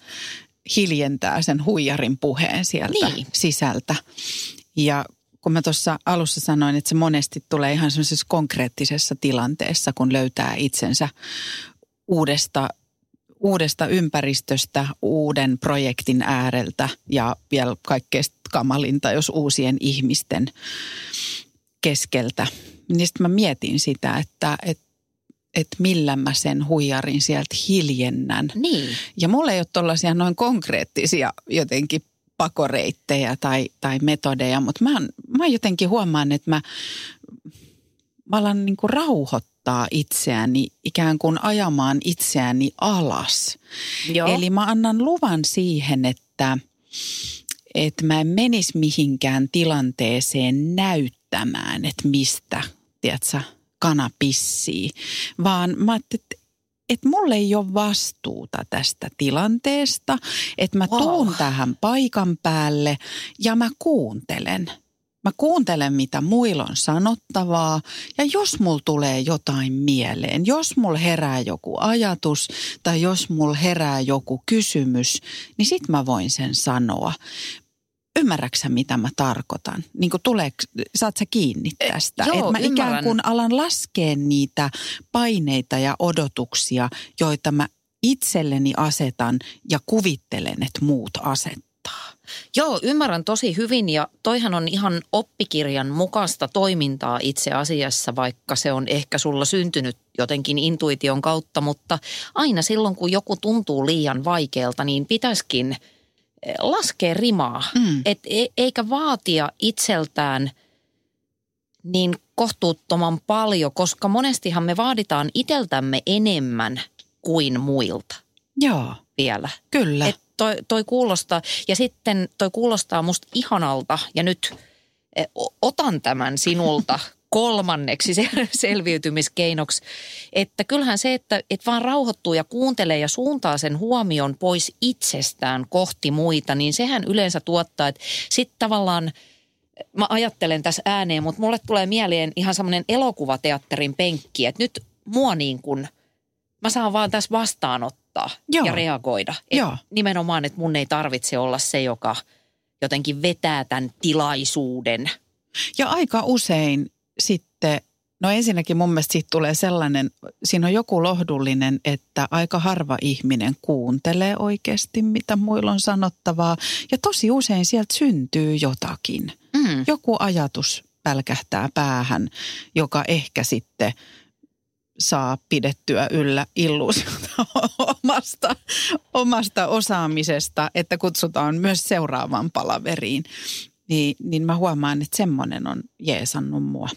hiljentää sen huijarin puheen sieltä Niin. sisältä. Ja kun mä tuossa alussa sanoin, että se monesti tulee ihan semmoisessa konkreettisessa tilanteessa, kun löytää itsensä uudesta, uudesta ympäristöstä, uuden projektin ääreltä ja vielä kaikkein kamalinta, jos uusien ihmisten keskeltä. Niin sitten mä mietin sitä, että, että, että millä mä sen huijarin sieltä hiljennän. Niin. Ja mulla ei ole tollaisia noin konkreettisia jotenkin pakoreittejä tai, tai metodeja, mutta mä, mä jotenkin huomaan, että mä, mä alan niin kuin rauhoittaa itseäni, ikään kuin ajamaan itseäni alas. Joo. Eli mä annan luvan siihen, että, että mä en menisi mihinkään tilanteeseen näyttämään, että mistä, tiedätkö, kana pissii, vaan mä ajattelin, että että mulle ei ole vastuuta tästä tilanteesta, että mä Wow. tuun tähän paikan päälle ja mä kuuntelen. Mä kuuntelen, mitä muilla on sanottavaa ja jos mulla tulee jotain mieleen, jos mulla herää joku ajatus tai jos mulla herää joku kysymys, niin sit mä voin sen sanoa. Ymmärräksä, mitä mä tarkoitan? Niin kuin tuleeko, saat sä kiinni tästä? joo, Et mä ikään ymmärrän. kuin alan laskea niitä paineita ja odotuksia, joita mä itselleni asetan ja kuvittelen, että muut asettaa. Joo, ymmärrän tosi hyvin ja toihan on ihan oppikirjan mukaista toimintaa itse asiassa, vaikka se on ehkä sulla syntynyt jotenkin intuition kautta, mutta aina silloin kun joku tuntuu liian vaikealta, niin pitäisikin laskea rimaa, Mm. Et e- eikä vaatia itseltään niin kohtuuttoman paljon, koska monestihan me vaaditaan iteltämme enemmän kuin muilta Joo, vielä. kyllä. Et toi, toi kuulostaa, ja sitten toi kuulostaa musta ihanalta, ja nyt o- otan tämän sinulta *laughs* kolmanneksi se- *laughs* selviytymiskeinoksi, että kyllähän se, että et vaan rauhoittuu ja kuuntelee ja suuntaa sen huomion pois itsestään kohti muita, niin sehän yleensä tuottaa, että sitten tavallaan mä ajattelen tässä ääneen, mutta mulle tulee mieleen ihan semmoinen elokuvateatterin penkki, että nyt mua niin kuin, mä saan vaan tässä vastaanottaa Joo. ja reagoida. Et Joo. Nimenomaan, että mun ei tarvitse olla se, joka jotenkin vetää tämän tilaisuuden. Ja aika usein sitten, no ensinnäkin mun mielestä siitä tulee sellainen, siinä on joku lohdullinen, että aika harva ihminen kuuntelee oikeasti, mitä muilla on sanottavaa. Ja tosi usein sieltä syntyy jotakin. Mm. Joku ajatus pälkähtää päähän, joka ehkä sitten saa pidettyä yllä illuusiota *laughs* omasta, omasta osaamisesta, että kutsutaan myös seuraavaan palaveriin. Niin, niin mä huomaan, että semmoinen on jeesannut mua.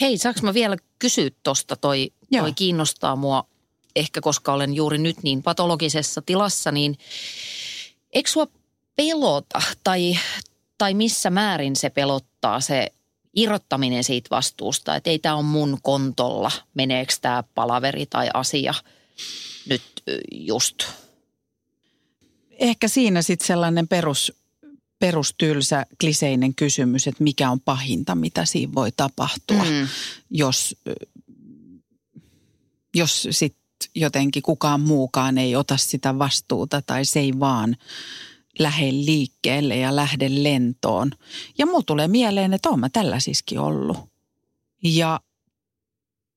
Hei, saanko mä vielä kysyä tosta? Toi, Joo. toi kiinnostaa mua ehkä, koska olen juuri nyt niin patologisessa tilassa, niin eikö sua pelota tai, tai missä määrin se pelottaa se irrottaminen siitä vastuusta, että ei tämä ole mun kontolla, meneekö tämä palaveri tai asia nyt just. Ehkä siinä sitten sellainen perus, perustylsä, kliseinen kysymys, että mikä on pahinta, mitä siinä voi tapahtua, Mm. jos, jos sitten jotenkin kukaan muukaan ei ota sitä vastuuta tai se ei vaan lähde liikkeelle ja lähde lentoon. Ja mulla tulee mieleen, että oon mä tällaisiskin ollut. Ja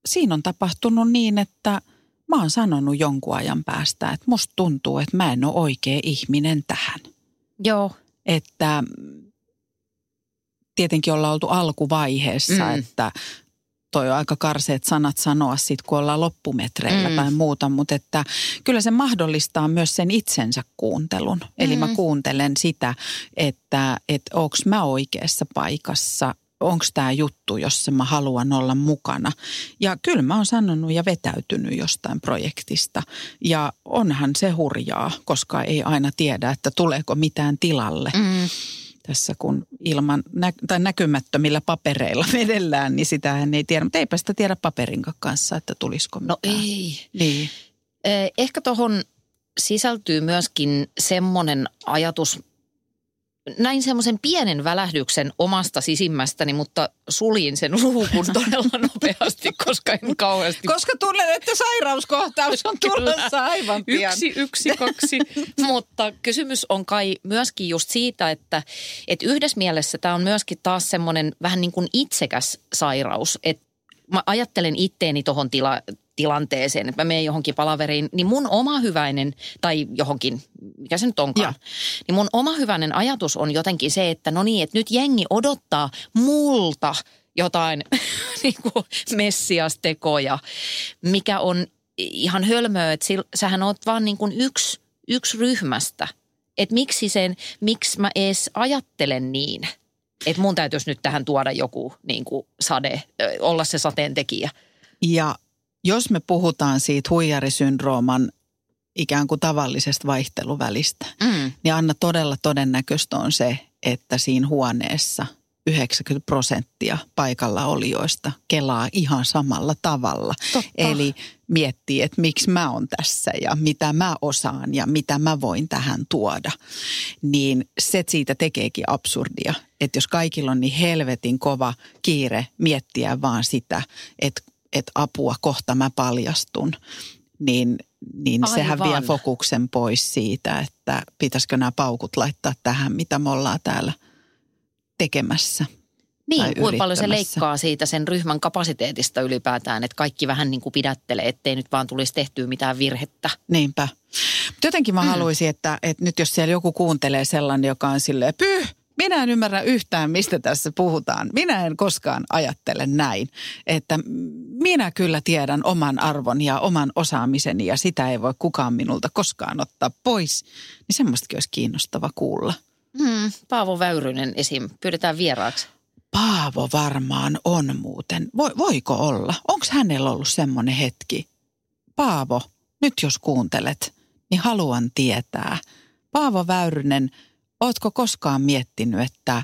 siinä on tapahtunut niin, että mä oon sanonut jonkun ajan päästä, että musta tuntuu, että mä en ole oikea ihminen tähän. Joo, Että mm, tietenkin ollaan oltu alkuvaiheessa, Mm. mm. että toi on aika karseet sanat sanoa sit, kun ollaan loppumetreillä Mm. mm. tai muuta, mutta että kyllä se mahdollistaa myös sen itsensä kuuntelun. Eli Mm. mä kuuntelen sitä, että, että onko mä oikeassa paikassa, onko tämä juttu, jossa mä haluan olla mukana. Ja kyllä mä oon sanonut ja vetäytynyt jostain projektista. Ja onhan se hurjaa, koska ei aina tiedä, että tuleeko mitään tilalle mm. tässä kun ilman nä- tai näkymättömillä papereilla *laughs* vedellään, niin sitähän ei tiedä. Mutta eipä sitä tiedä paperin kanssa, että tulisiko no mitään. ei. Niin. Eh, Ehkä tuohon sisältyy myöskin semmoinen ajatus, näin semmoisen pienen välähdyksen omasta sisimmästäni, mutta suljin sen luukun todella *laughs* nopeasti, koska en kauheasti... Koska tunnen, että sairauskohtaus on tulossa aivan pian. Yksi, yksi, kaksi. *laughs* Mutta kysymys on kai myöskin just siitä, että, että yhdessä mielessä tämä on myöskin taas semmoinen vähän niin kuin itsekäs sairaus. Että mä ajattelen itteeni tuohon tila, tilanteeseen, että mä menen johonkin palaveriin, niin mun oma hyväinen, tai johonkin, mikä se nyt onkaan, Joo. niin mun oma hyväinen ajatus on jotenkin se, että no niin, että nyt jengi odottaa multa jotain *laughs* niin kuin messiastekoja, mikä on ihan hölmöä, että sil, sähän oot vaan niin kuin yksi, yksi ryhmästä Että miksi, sen, miksi mä edes ajattelen niin, että mun täytyisi nyt tähän tuoda joku niin kuin sade, olla se sateentekijä. Ja jos me puhutaan siitä huijarisyndrooman ikään kuin tavallisesta vaihteluvälistä, Mm. niin Anna todella todennäköistä on se, että siinä huoneessa 90 prosenttia paikalla olijoista kelaa ihan samalla tavalla. Totta. Eli miettii, että miksi mä oon tässä ja mitä mä osaan ja mitä mä voin tähän tuoda. Niin se siitä tekeekin absurdia, että jos kaikilla on niin helvetin kova kiire miettiä vaan sitä, että, että apua kohta mä paljastun, niin, niin sehän vie fokuksen pois siitä, että pitäisikö nämä paukut laittaa tähän, mitä me ollaan täällä tekemässä. Niin, kuinka paljon se leikkaa siitä sen ryhmän kapasiteetista ylipäätään, että kaikki vähän niin kuin pidättelee, ettei nyt vaan tulisi tehtyä mitään virhettä. Niinpä. Jotenkin mä mm. haluaisin, että, että nyt jos siellä joku kuuntelee sellainen, joka on silleen, pyh, minä en ymmärrä yhtään, mistä tässä puhutaan. Minä en koskaan ajattele näin, että minä kyllä tiedän oman arvon ja oman osaamiseni ja sitä ei voi kukaan minulta koskaan ottaa pois. Niin semmoistakin olisi kiinnostava kuulla. Hmm, Paavo Väyrynen esim. Pyydetään vieraaksi. Paavo varmaan on muuten. Voi, voiko olla? Onko hänellä ollut semmoinen hetki? Paavo, nyt jos kuuntelet, niin haluan tietää. Paavo Väyrynen, ootko koskaan miettinyt, että,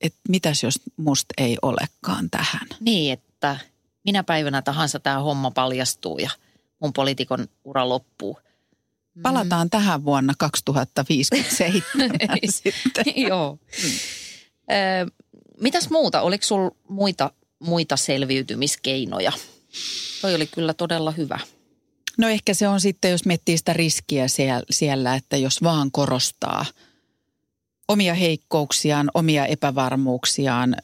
että mitäs jos musta ei olekaan tähän? Niin, että minä päivänä tahansa tämä homma paljastuu ja mun poliitikon ura loppuu. Palataan tähän vuonna 2057 *laughs* Ei. sitten. *laughs* Joo. Ö, mitäs muuta? Oliko sul muita, muita selviytymiskeinoja? Toi oli kyllä todella hyvä. No ehkä se on sitten, jos miettii sitä riskiä siellä, siellä että jos vaan korostaa omia heikkouksiaan, omia epävarmuuksiaan,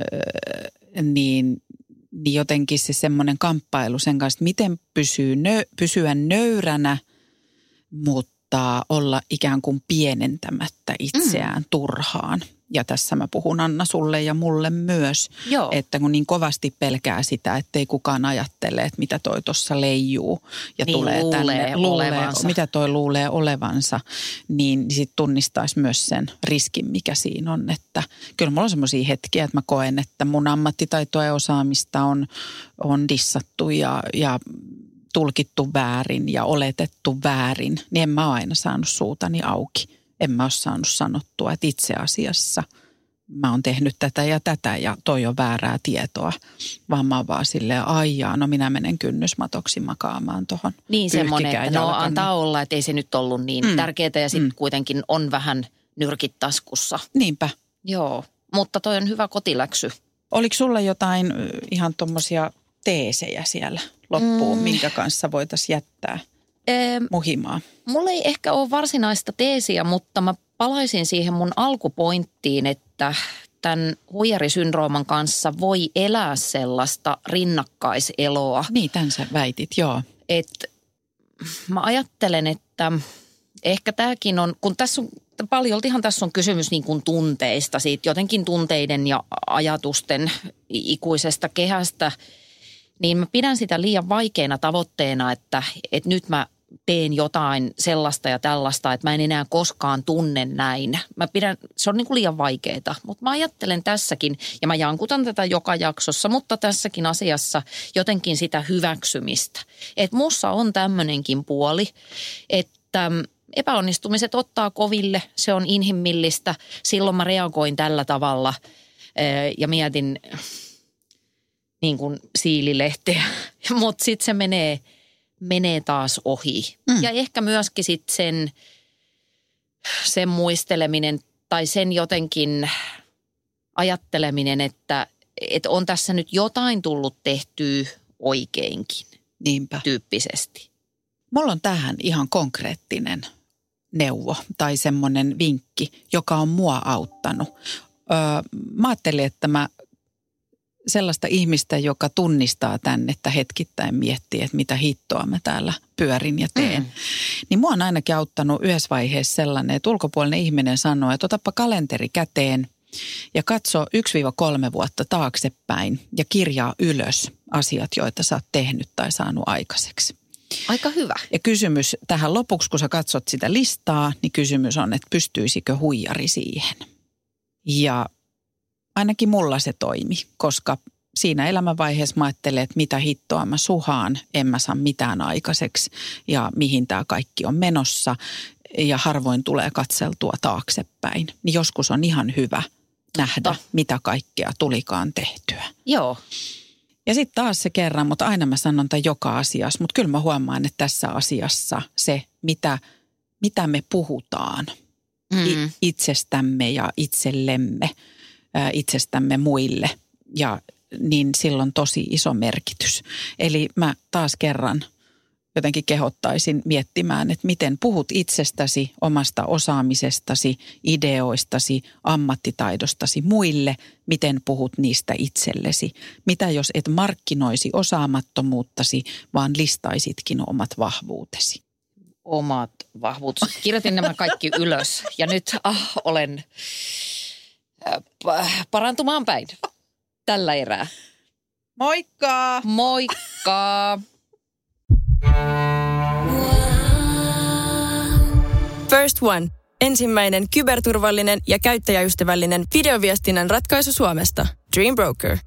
niin, niin jotenkin se semmoinen kamppailu sen kanssa, että miten pysyy nö, pysyä nöyränä, mutta olla ikään kuin pienentämättä itseään mm. turhaan. Ja tässä mä puhun Anna sulle ja mulle myös, Joo. että kun niin kovasti pelkää sitä, ettei kukaan ajattele, että mitä toi tuossa leijuu ja Niin, tulee luulee tänne, olevansa. mitä toi luulee olevansa, niin sitten tunnistaisi myös sen riskin, mikä siinä on. Että kyllä mulla on semmoisia hetkiä, että mä koen, että mun ammattitaitoa ja osaamista on, on dissattu ja, ja tulkittu väärin ja oletettu väärin, niin en mä aina saanut suutani auki. En mä ole saanut sanottua, että itse asiassa mä oon tehnyt tätä ja tätä ja toi on väärää tietoa. Vaan mä oon vaan silleen, aijaa, no minä menen kynnysmatoksi makaamaan tuohon Niin semmoinen, että no antaa olla, että ei se nyt ollut niin Mm. tärkeää ja sitten Mm. kuitenkin on vähän nyrkit taskussa. Niinpä. Joo, mutta toi on hyvä kotiläksy. Oliko sulla jotain ihan tuommoisia teesejä siellä loppuun. Mm. minkä kanssa voitaisiin jättää Ee, muhimaa? mulla ei ehkä ole varsinaista teesiä, mutta mä palaisin siihen mun alkupointtiin, että tämän huijarisyndrooman kanssa voi elää sellaista rinnakkaiseloa. Niin, tämän sä väitit, joo. että mä ajattelen, että ehkä tämäkin on, kun tässä on, paljoltihan tässä on kysymys niin kuin tunteista, siitä jotenkin tunteiden ja ajatusten ikuisesta kehästä, niin mä pidän sitä liian vaikeana tavoitteena, että, että nyt mä teen jotain sellaista ja tällaista, että mä en enää koskaan tunne näin. Mä pidän, se on niin kuin liian vaikeaa, mutta mä ajattelen tässäkin, ja mä jankutan tätä joka jaksossa, mutta tässäkin asiassa jotenkin sitä hyväksymistä. Että mussa on tämmöinenkin puoli, että epäonnistumiset ottaa koville, se on inhimillistä. Silloin mä reagoin tällä tavalla eh, ja mietin niin kuin siililehteä, *laughs* mutta sitten se menee, menee taas ohi. Mm. Ja ehkä myöskin sitten sen, sen muisteleminen tai sen jotenkin ajatteleminen, että, että on tässä nyt jotain tullut tehtyä oikeinkin Niinpä. tyyppisesti. Mulla on tähän ihan konkreettinen neuvo tai semmoinen vinkki, joka on mua auttanut. Öö, mä ajattelin, että mä sellaista ihmistä, joka tunnistaa tänne, että hetkittäin miettii, että mitä hittoa mä täällä pyörin ja teen. Mm. Niin mua on ainakin auttanut yhdessä vaiheessa sellainen, että ulkopuolinen ihminen sanoo, että otapa kalenteri käteen ja katso 1-3 vuotta taaksepäin ja kirjaa ylös asiat, joita sä oot tehnyt tai saanut aikaiseksi. Aika hyvä. Ja kysymys tähän lopuksi, kun sä katsot sitä listaa, niin kysymys on, että pystyisikö huijari siihen. Ja ainakin mulla se toimi, koska siinä elämänvaiheessa mä ajattelen, että mitä hittoa mä suhaan, en mä saa mitään aikaiseksi ja mihin tämä kaikki on menossa ja harvoin tulee katseltua taaksepäin. Niin joskus on ihan hyvä nähdä, mitä kaikkea tulikaan tehtyä. Joo. Ja sitten taas se kerran, mutta aina mä sanon tämän joka asiassa, mutta kyllä mä huomaan, että tässä asiassa se, mitä, mitä me puhutaan mm. itsestämme ja itsellemme, itsestämme muille, ja niin silloin tosi iso merkitys. Eli mä taas kerran jotenkin kehottaisin miettimään, että miten puhut itsestäsi, omasta osaamisestasi, ideoistasi, ammattitaidostasi muille, miten puhut niistä itsellesi. Mitä jos et markkinoisi osaamattomuuttasi, vaan listaisitkin omat vahvuutesi? Omat vahvuudet. Kirjoitin nämä kaikki ylös ja nyt ah, olen parantumaan päin tällä erää. Moikka! Moikka! First One. Ensimmäinen kyberturvallinen ja käyttäjäystävällinen videoviestinnän ratkaisu Suomesta. Dream Broker.